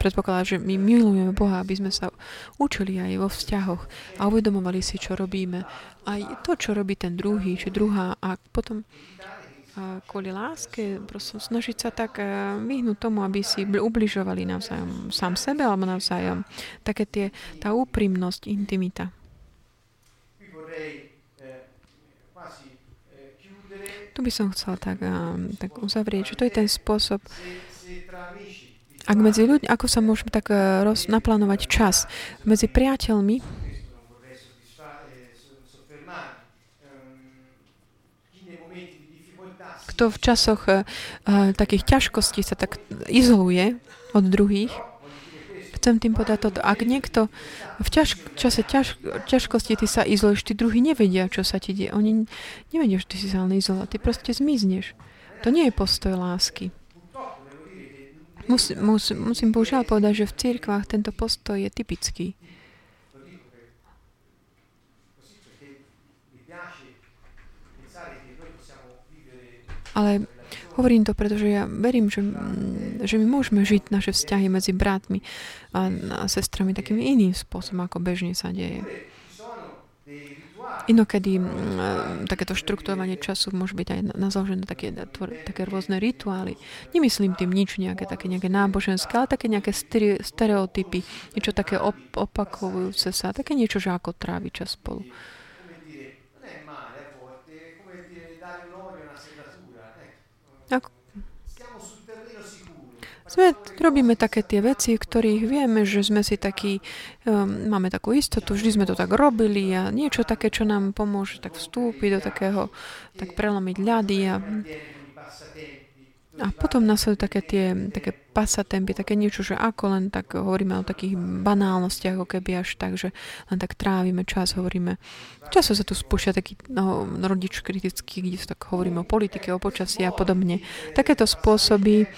predpokladá, že my milujeme Boha, aby sme sa učili aj vo vzťahoch a uvedomovali si, čo robíme. Aj to, čo robí ten druhý, či druhá a potom a kvôli láske proste snažiť sa tak e, vyhnúť tomu, aby si ubližovali navzájom sám sebe alebo navzájom. Také tie, tá úprimnosť, intimita. Tu by som chcel tak, tak uzavrieť, že to je ten spôsob, ak medzi ľuďmi, ako sa môžeme tak e, roz, naplánovať čas medzi priateľmi, kto v časoch uh, takých ťažkostí sa tak izoluje od druhých, chcem tým povedať toto. Ak niekto v ťaž, čase ťaž, ťažkosti ty sa izoluješ, tí druhí nevedia, čo sa ti deje. Oni nevedia, že ty si sa len izolovaný. Ty proste zmizneš. To nie je postoj lásky. Mus, mus, musím bohužiaľ povedať, že v cirkvách tento postoj je typický. Ale Hovorím to, pretože ja verím, že, že my môžeme žiť naše vzťahy medzi bratmi a, a sestrami takým iným spôsobom, ako bežne sa deje. Inokedy m, takéto štruktúrovanie času môže byť aj na, založené také, také rôzne rituály. Nemyslím tým nič nejaké také nejaké náboženské, ale také nejaké stereotypy, niečo také op, opakovujúce sa, také niečo, že ako tráviť čas spolu. Ako... Sme, robíme také tie veci, ktorých vieme, že sme si takí, um, máme takú istotu, vždy sme to tak robili a niečo také, čo nám pomôže tak vstúpiť do takého, tak prelomiť ľady a a potom nasledujú také tie také pasatempy, také niečo, že ako len tak hovoríme o takých banálnostiach, ako keby až tak, že len tak trávime čas, hovoríme. Často sa tu spúšťa taký no, rodič kritický, kde tak hovoríme o politike, o počasí a podobne. Takéto spôsoby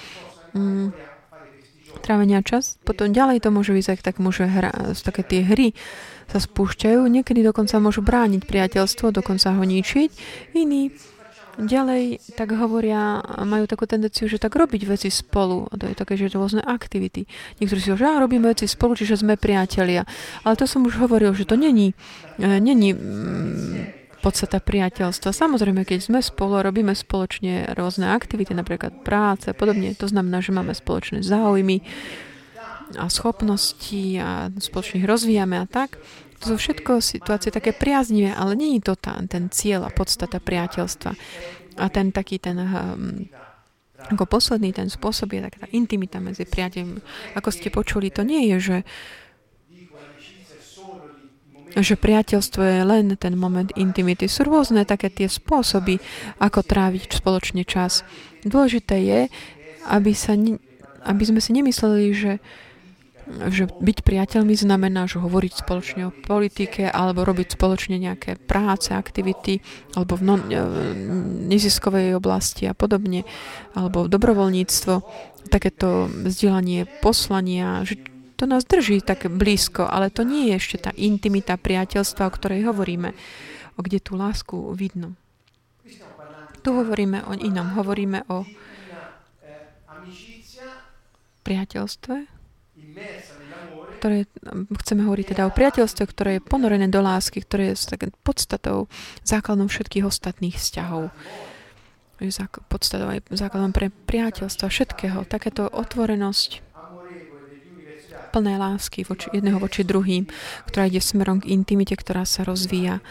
mm, trávenia čas. Potom ďalej to môže vyzať, tak môže hra, také tie hry sa spúšťajú. Niekedy dokonca môžu brániť priateľstvo, dokonca ho ničiť. Iní Ďalej, tak hovoria, majú takú tendenciu, že tak robiť veci spolu. A to je také, že rôzne aktivity. Niektorí si hovoria, že robíme veci spolu, čiže sme priatelia. Ale to som už hovoril, že to není, e, není mm, podstata priateľstva. Samozrejme, keď sme spolu robíme spoločne rôzne aktivity, napríklad práce a podobne, to znamená, že máme spoločné záujmy a schopnosti a spoločne ich rozvíjame a tak, to sú všetko situácie také priaznivé, ale je to tá, ten cieľ a podstata priateľstva. A ten taký ten um, ako posledný ten spôsob je taká tá intimita medzi priateľmi. Ako ste počuli, to nie je, že že priateľstvo je len ten moment intimity. Sú rôzne také tie spôsoby, ako tráviť spoločne čas. Dôležité je, aby, sa, aby sme si nemysleli, že že byť priateľmi znamená, že hovoriť spoločne o politike alebo robiť spoločne nejaké práce, aktivity alebo v non, e, neziskovej oblasti a podobne, alebo dobrovoľníctvo, takéto vzdielanie poslania, že to nás drží tak blízko, ale to nie je ešte tá intimita priateľstva, o ktorej hovoríme, o kde tú lásku vidno. Tu hovoríme o inom, hovoríme o priateľstve, ktoré, chceme hovoriť teda o priateľstve, ktoré je ponorené do lásky, ktoré je podstatou, základom všetkých ostatných vzťahov. Podstatou aj základom pre priateľstva, všetkého. Takéto otvorenosť, plné lásky voči, jedného voči druhým, ktorá ide smerom k intimite, ktorá sa rozvíja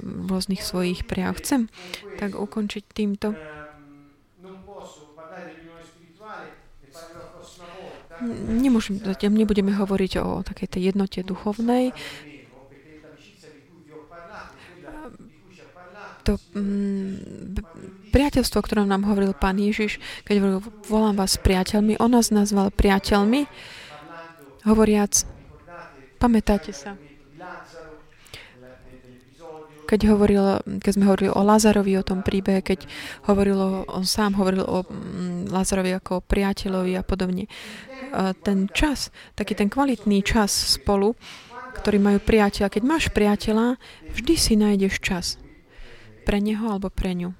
v rôznych svojich prejavoch. Chcem tak ukončiť týmto. Nemôžem, zatiaľ nebudeme hovoriť o takej tej jednote duchovnej, to mm, priateľstvo, o ktorom nám hovoril pán Ježiš, keď hovoril, volám vás priateľmi, on nás nazval priateľmi, hovoriac, pamätáte sa, keď, hovoril, keď sme hovorili o Lazarovi, o tom príbehe, keď hovoril, on sám hovoril o mm, Lazarovi ako o priateľovi a podobne. Ten čas, taký ten kvalitný čas spolu, ktorý majú priateľa. Keď máš priateľa, vždy si nájdeš čas pre neho alebo pre ňu.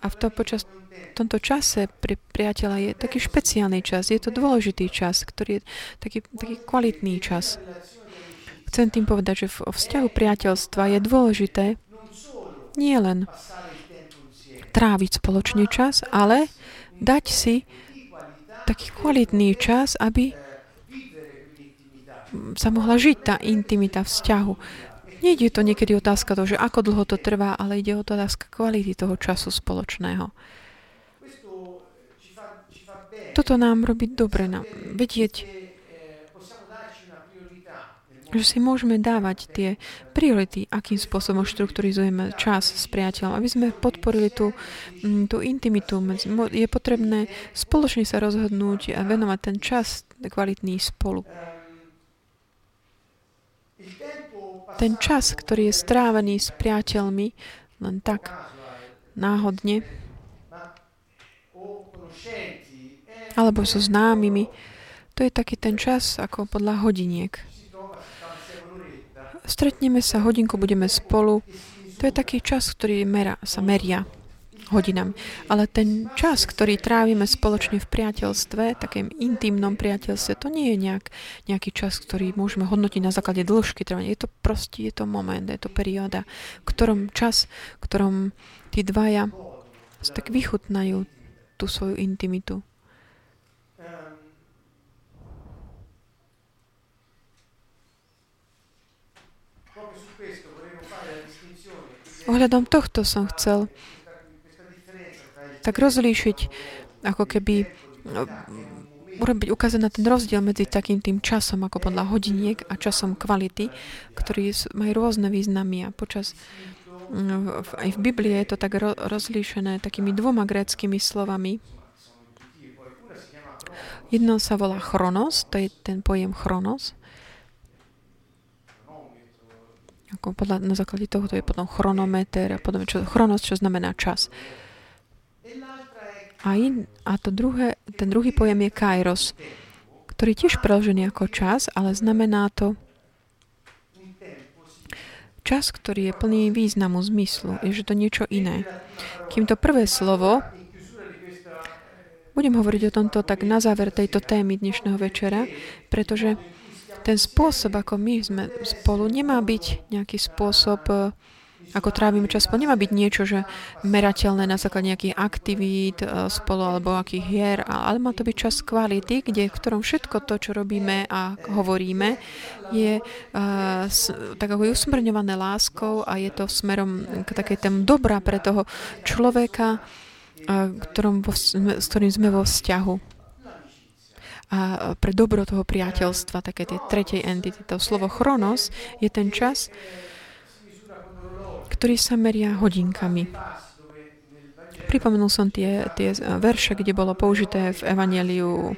A v to počas tomto čase pri priateľa je taký špeciálny čas, je to dôležitý čas, ktorý je taký, taký kvalitný čas. Chcem tým povedať, že v vzťahu priateľstva je dôležité nie len tráviť spoločný čas, ale dať si taký kvalitný čas, aby sa mohla žiť tá intimita vzťahu. Nejde to niekedy otázka toho, že ako dlho to trvá, ale ide o to otázka kvality toho času spoločného. Toto nám robí dobre, nám vedieť, že si môžeme dávať tie priority, akým spôsobom štruktúrizujeme čas s priateľom, aby sme podporili tú, mm, tú intimitu. Je potrebné spoločne sa rozhodnúť a venovať ten čas kvalitný spolu. Ten čas, ktorý je strávený s priateľmi, len tak náhodne, alebo so známymi, to je taký ten čas ako podľa hodiniek. Stretneme sa, hodinku budeme spolu. To je taký čas, ktorý mera, sa meria hodinami. Ale ten čas, ktorý trávime spoločne v priateľstve, takém intimnom priateľstve, to nie je nejak, nejaký čas, ktorý môžeme hodnotiť na základe dĺžky trvania. Je to proste, je to moment, je to perióda, v ktorom čas, v ktorom tí dvaja tak vychutnajú tú svoju intimitu. Ohľadom tohto som chcel tak rozlíšiť, ako keby no, urobiť, ukázať na ten rozdiel medzi takým tým časom, ako podľa hodiniek a časom kvality, ktorý majú rôzne významy a počas mm, aj v Biblii je to tak rozlíšené takými dvoma gréckými slovami. Jedno sa volá chronos, to je ten pojem chronos, Ako podľa, na základe toho to je potom chronometer a potom čo, chronos, čo znamená čas. A, in, a to druhé, ten druhý pojem je kairos, ktorý tiež preložený ako čas, ale znamená to čas, ktorý je plný významu, zmyslu, je, že to niečo iné. Kým to prvé slovo, budem hovoriť o tomto tak na záver tejto témy dnešného večera, pretože ten spôsob, ako my sme spolu, nemá byť nejaký spôsob, e, ako trávime čas spolu, nemá byť niečo, že merateľné na základe nejakých aktivít e, spolu alebo akých hier, ale má to byť čas kvality, kde, v ktorom všetko to, čo robíme a hovoríme, je uh, tak ako je usmrňované láskou a je to smerom k takej tém dobra pre toho človeka, ktorom, s ktorým sme vo vzťahu a pre dobro toho priateľstva, také tie tretej entity. To slovo chronos je ten čas, ktorý sa meria hodinkami. Pripomenul som tie, tie verše, kde bolo použité v Evangeliu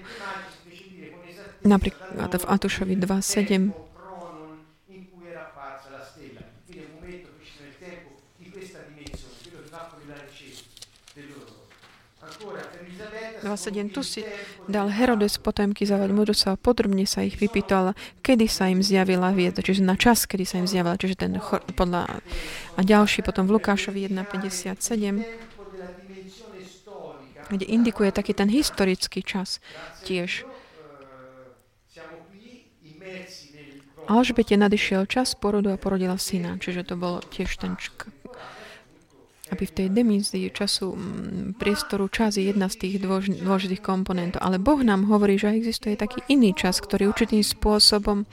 napríklad v Atušovi 2.7 27. Tu si dal Herodes potomky zavať mudrcov a podrobne sa ich vypýtal, kedy sa im zjavila vieda, čiže na čas, kedy sa im zjavila, čiže ten podľa, a ďalší potom v Lukášovi 1.57, kde indikuje taký ten historický čas tiež. Alžbete nadišiel čas porodu a porodila syna, čiže to bol tiež ten aby v tej demízii času, priestoru, čas je jedna z tých dôležitých komponentov. Ale Boh nám hovorí, že existuje taký iný čas, ktorý určitým spôsobom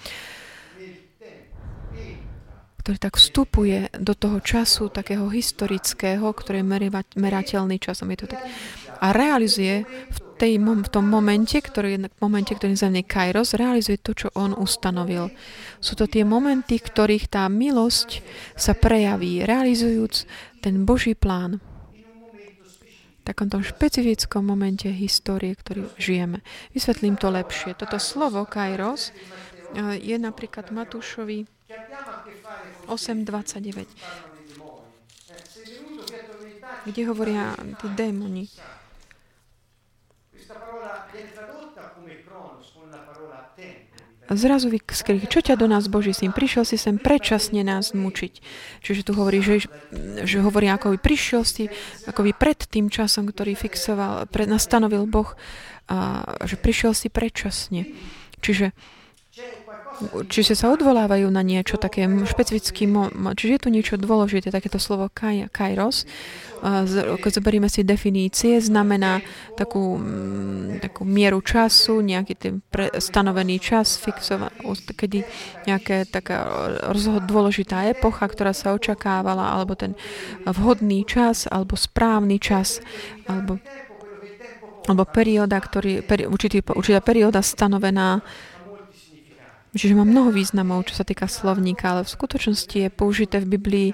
ktorý tak vstupuje do toho času takého historického, ktorý je merateľný časom. Je to tak, a realizuje v tej, v tom momente, ktorý, v momente, ktorý je Kairos, realizuje to, čo on ustanovil. Sú to tie momenty, ktorých tá milosť sa prejaví, realizujúc ten Boží plán. V takomto špecifickom momente histórie, ktorý žijeme. Vysvetlím to lepšie. Toto slovo Kairos eh, je napríklad Matúšovi 8.29 kde hovoria tí démoni. Zrazu vyskrik, čo ťa do nás Boží syn? Prišiel si sem predčasne nás mučiť. Čiže tu hovorí, že, že hovorí, ako by prišiel si, ako by pred tým časom, ktorý fixoval, pred, nastanovil Boh, a, že prišiel si predčasne. Čiže čiže sa odvolávajú na niečo také špecifické, čiže je tu niečo dôležité, takéto slovo kairos, keď zoberieme si definície, znamená takú, mm, takú mieru času, nejaký ten pre, stanovený čas, fixova, kedy nejaká taká rozhod, dôležitá epocha, ktorá sa očakávala, alebo ten vhodný čas, alebo správny čas, alebo alebo perióda, ktorý, peri, určitý, určitá perióda stanovená Čiže má mnoho významov, čo sa týka slovníka, ale v skutočnosti je použité v Biblii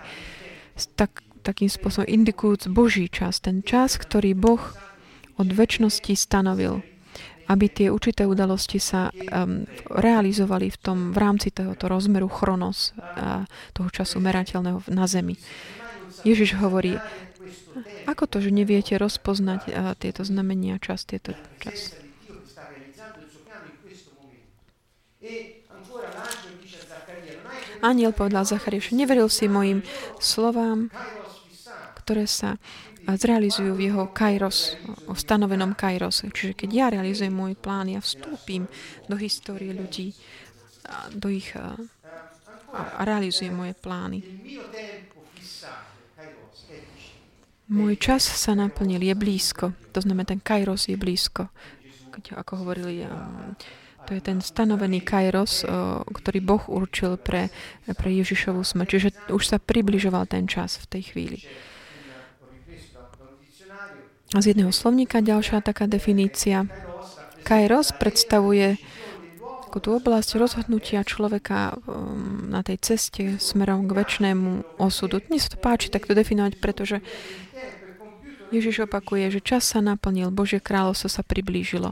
tak, takým spôsobom indikujúc Boží čas. Ten čas, ktorý Boh od väčšnosti stanovil, aby tie určité udalosti sa um, realizovali v, tom, v rámci tohoto rozmeru chronos, a toho času merateľného na Zemi. Ježiš hovorí, ako to, že neviete rozpoznať uh, tieto znamenia čas, tieto čas? Aniel povedal Zachariáš, neveril si mojim slovám, ktoré sa zrealizujú v jeho kairos, o stanovenom kairose. Čiže keď ja realizujem môj plán, ja vstúpim do histórie ľudí, do ich a realizujem moje plány. Môj čas sa naplnil, je blízko. To znamená, ten kairos je blízko. Keď, ako hovorili um, to je ten stanovený kairos, ktorý Boh určil pre, pre Ježišovu smrť. Čiže už sa približoval ten čas v tej chvíli. A z jedného slovníka ďalšia taká definícia. Kairos predstavuje ako tú oblasť rozhodnutia človeka na tej ceste smerom k väčšnému osudu. Mne sa to páči takto definovať, pretože Ježiš opakuje, že čas sa naplnil, Božie kráľovstvo sa priblížilo.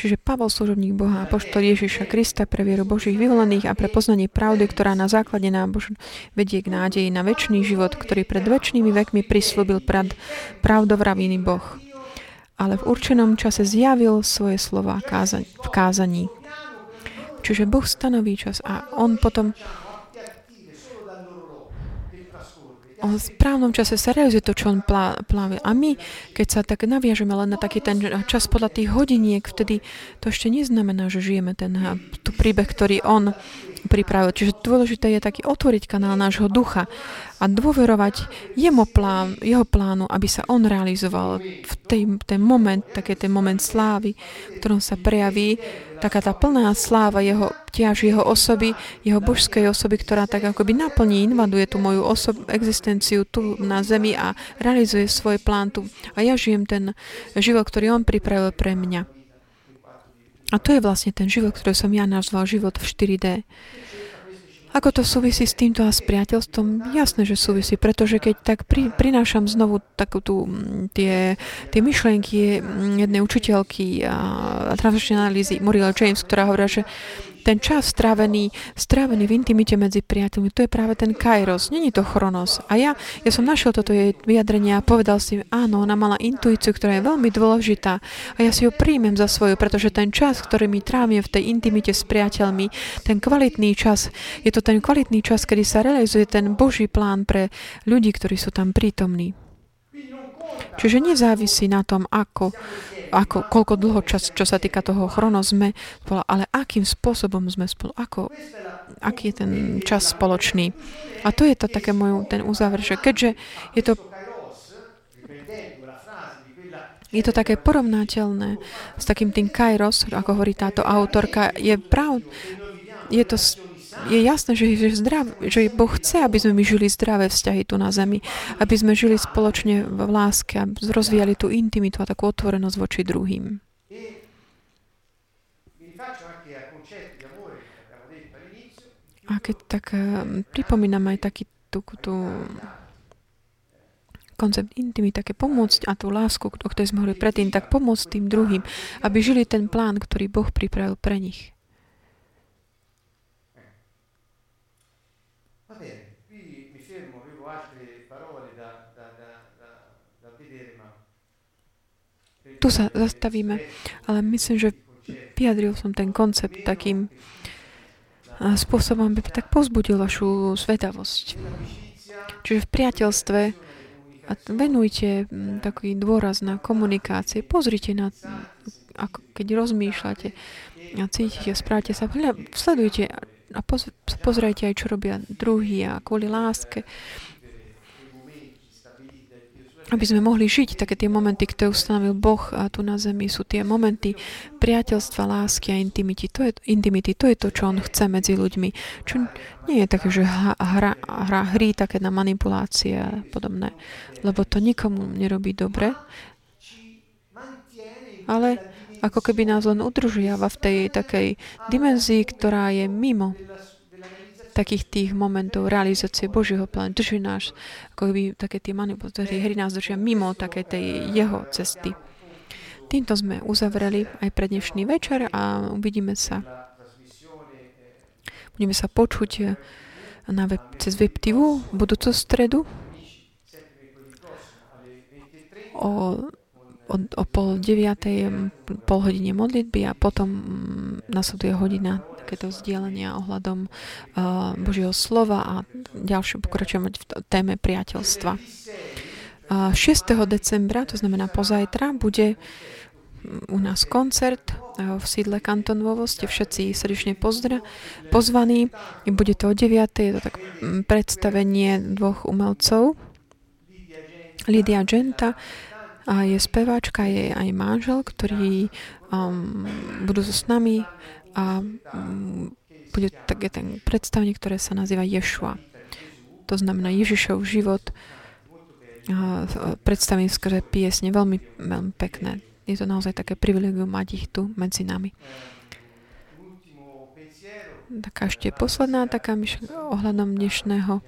Čiže Pavol, služobník Boha a poštol Ježiša Krista pre vieru Božích vyvolených a pre poznanie pravdy, ktorá na základe nábož vedie k nádeji na väčší život, ktorý pred väčšnými vekmi prislúbil pravdovravný Boh. Ale v určenom čase zjavil svoje slova v kázaní. Čiže Boh stanoví čas a on potom on v správnom čase sa realizuje to, čo on plá, pláve. A my, keď sa tak naviažeme len na taký ten čas podľa tých hodiniek, vtedy to ešte neznamená, že žijeme ten tu príbeh, ktorý on pripravil. Čiže dôležité je taký otvoriť kanál nášho ducha a dôverovať jemu plán, jeho plánu, aby sa on realizoval v tej, ten moment, taký ten moment slávy, v ktorom sa prejaví taká tá plná sláva jeho, ťaž jeho osoby, jeho božskej osoby, ktorá tak akoby naplní, invaduje tú moju osob, existenciu tu na zemi a realizuje svoj plán tu. A ja žijem ten život, ktorý on pripravil pre mňa. A to je vlastne ten život, ktorý som ja nazval život v 4D. Ako to súvisí s týmto a s priateľstvom? Jasné, že súvisí, pretože keď tak pri, prinášam znovu takú tú, tie, tie myšlienky jednej učiteľky a, a analýzy Muriel James, ktorá hovorí, že ten čas strávený, strávený v intimite medzi priateľmi, to je práve ten kairos, není to chronos. A ja, ja som našiel toto jej vyjadrenie a povedal si, áno, ona mala intuíciu, ktorá je veľmi dôležitá a ja si ho príjmem za svoju, pretože ten čas, ktorý mi trávim v tej intimite s priateľmi, ten kvalitný čas, je to ten kvalitný čas, kedy sa realizuje ten Boží plán pre ľudí, ktorí sú tam prítomní. Čiže nezávisí na tom, ako, ako, koľko dlho čas, čo sa týka toho chrono sme spolu, ale akým spôsobom sme spolu, ako, aký je ten čas spoločný. A to je to také môj ten uzáver, že keďže je to je to také porovnateľné s takým tým kairos, ako hovorí táto autorka. Je prav, je to je jasné, že, že, zdrav, že Boh chce, aby sme my žili zdravé vzťahy tu na zemi, aby sme žili spoločne v láske a rozvíjali tú intimitu a takú otvorenosť voči druhým. A keď tak uh, pripomínam aj taký tú, tú koncept intimy, také pomôcť a tú lásku, o ktorej sme hovorili predtým, tak pomôcť tým druhým, aby žili ten plán, ktorý Boh pripravil pre nich. Tu sa zastavíme, ale myslím, že vyjadril som ten koncept takým spôsobom, aby tak pozbudil vašu svetavosť. Čiže v priateľstve a venujte taký dôraz na komunikácie. Pozrite na, ako keď rozmýšľate a cítite, správate sa, sledujte a pozrite aj, čo robia druhí a kvôli láske aby sme mohli žiť také tie momenty, ktoré ustanovil Boh a tu na zemi sú tie momenty priateľstva, lásky a intimity. To je, intimity, to je to, čo on chce medzi ľuďmi. Čo nie je také, že hra, hra hry také na manipulácie a podobné, lebo to nikomu nerobí dobre, ale ako keby nás len udržiava v tej takej dimenzii, ktorá je mimo takých tých momentov realizácie Božieho plánu. Drží náš, ako by také tie manipulácie hry nás držia mimo také tej jeho cesty. Týmto sme uzavreli aj pre dnešný večer a uvidíme sa. Budeme sa počuť na web, cez web TV budúcu stredu o o, o pol deviatej, pol hodine modlitby a potom nasleduje hodina takéto vzdielenia ohľadom uh, Božieho slova a ďalšie pokračujeme v téme priateľstva. Uh, 6. decembra, to znamená pozajtra, bude u nás koncert v sídle Kanton vo Ste všetci srdečne pozdra, pozvaní. Bude to o 9. Je to tak predstavenie dvoch umelcov. Lidia Genta a je speváčka, je aj manžel, ktorí um, budú so s nami a um, bude také ten predstavenie, ktoré sa nazýva Ješua. To znamená Ježišov život. Predstavím skrze piesne, veľmi, veľmi pekné. Je to naozaj také privilegium mať ich tu medzi nami. Taká ešte posledná taká myšlenka ohľadom dnešného.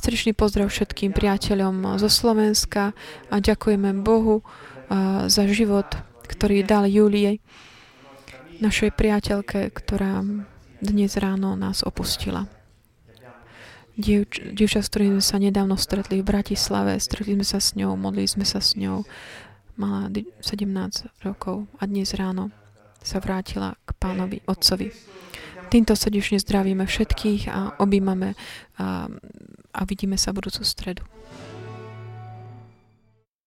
Srdečný pozdrav všetkým priateľom zo Slovenska a ďakujeme Bohu za život, ktorý dal Julie, našej priateľke, ktorá dnes ráno nás opustila. Dievč, dievča, s ktorým sme sa nedávno stretli v Bratislave, stretli sme sa s ňou, modlili sme sa s ňou, mala 17 rokov a dnes ráno sa vrátila k pánovi, otcovi. Týmto srdečne zdravíme všetkých a objímame a, a vidíme sa budúcu stredu.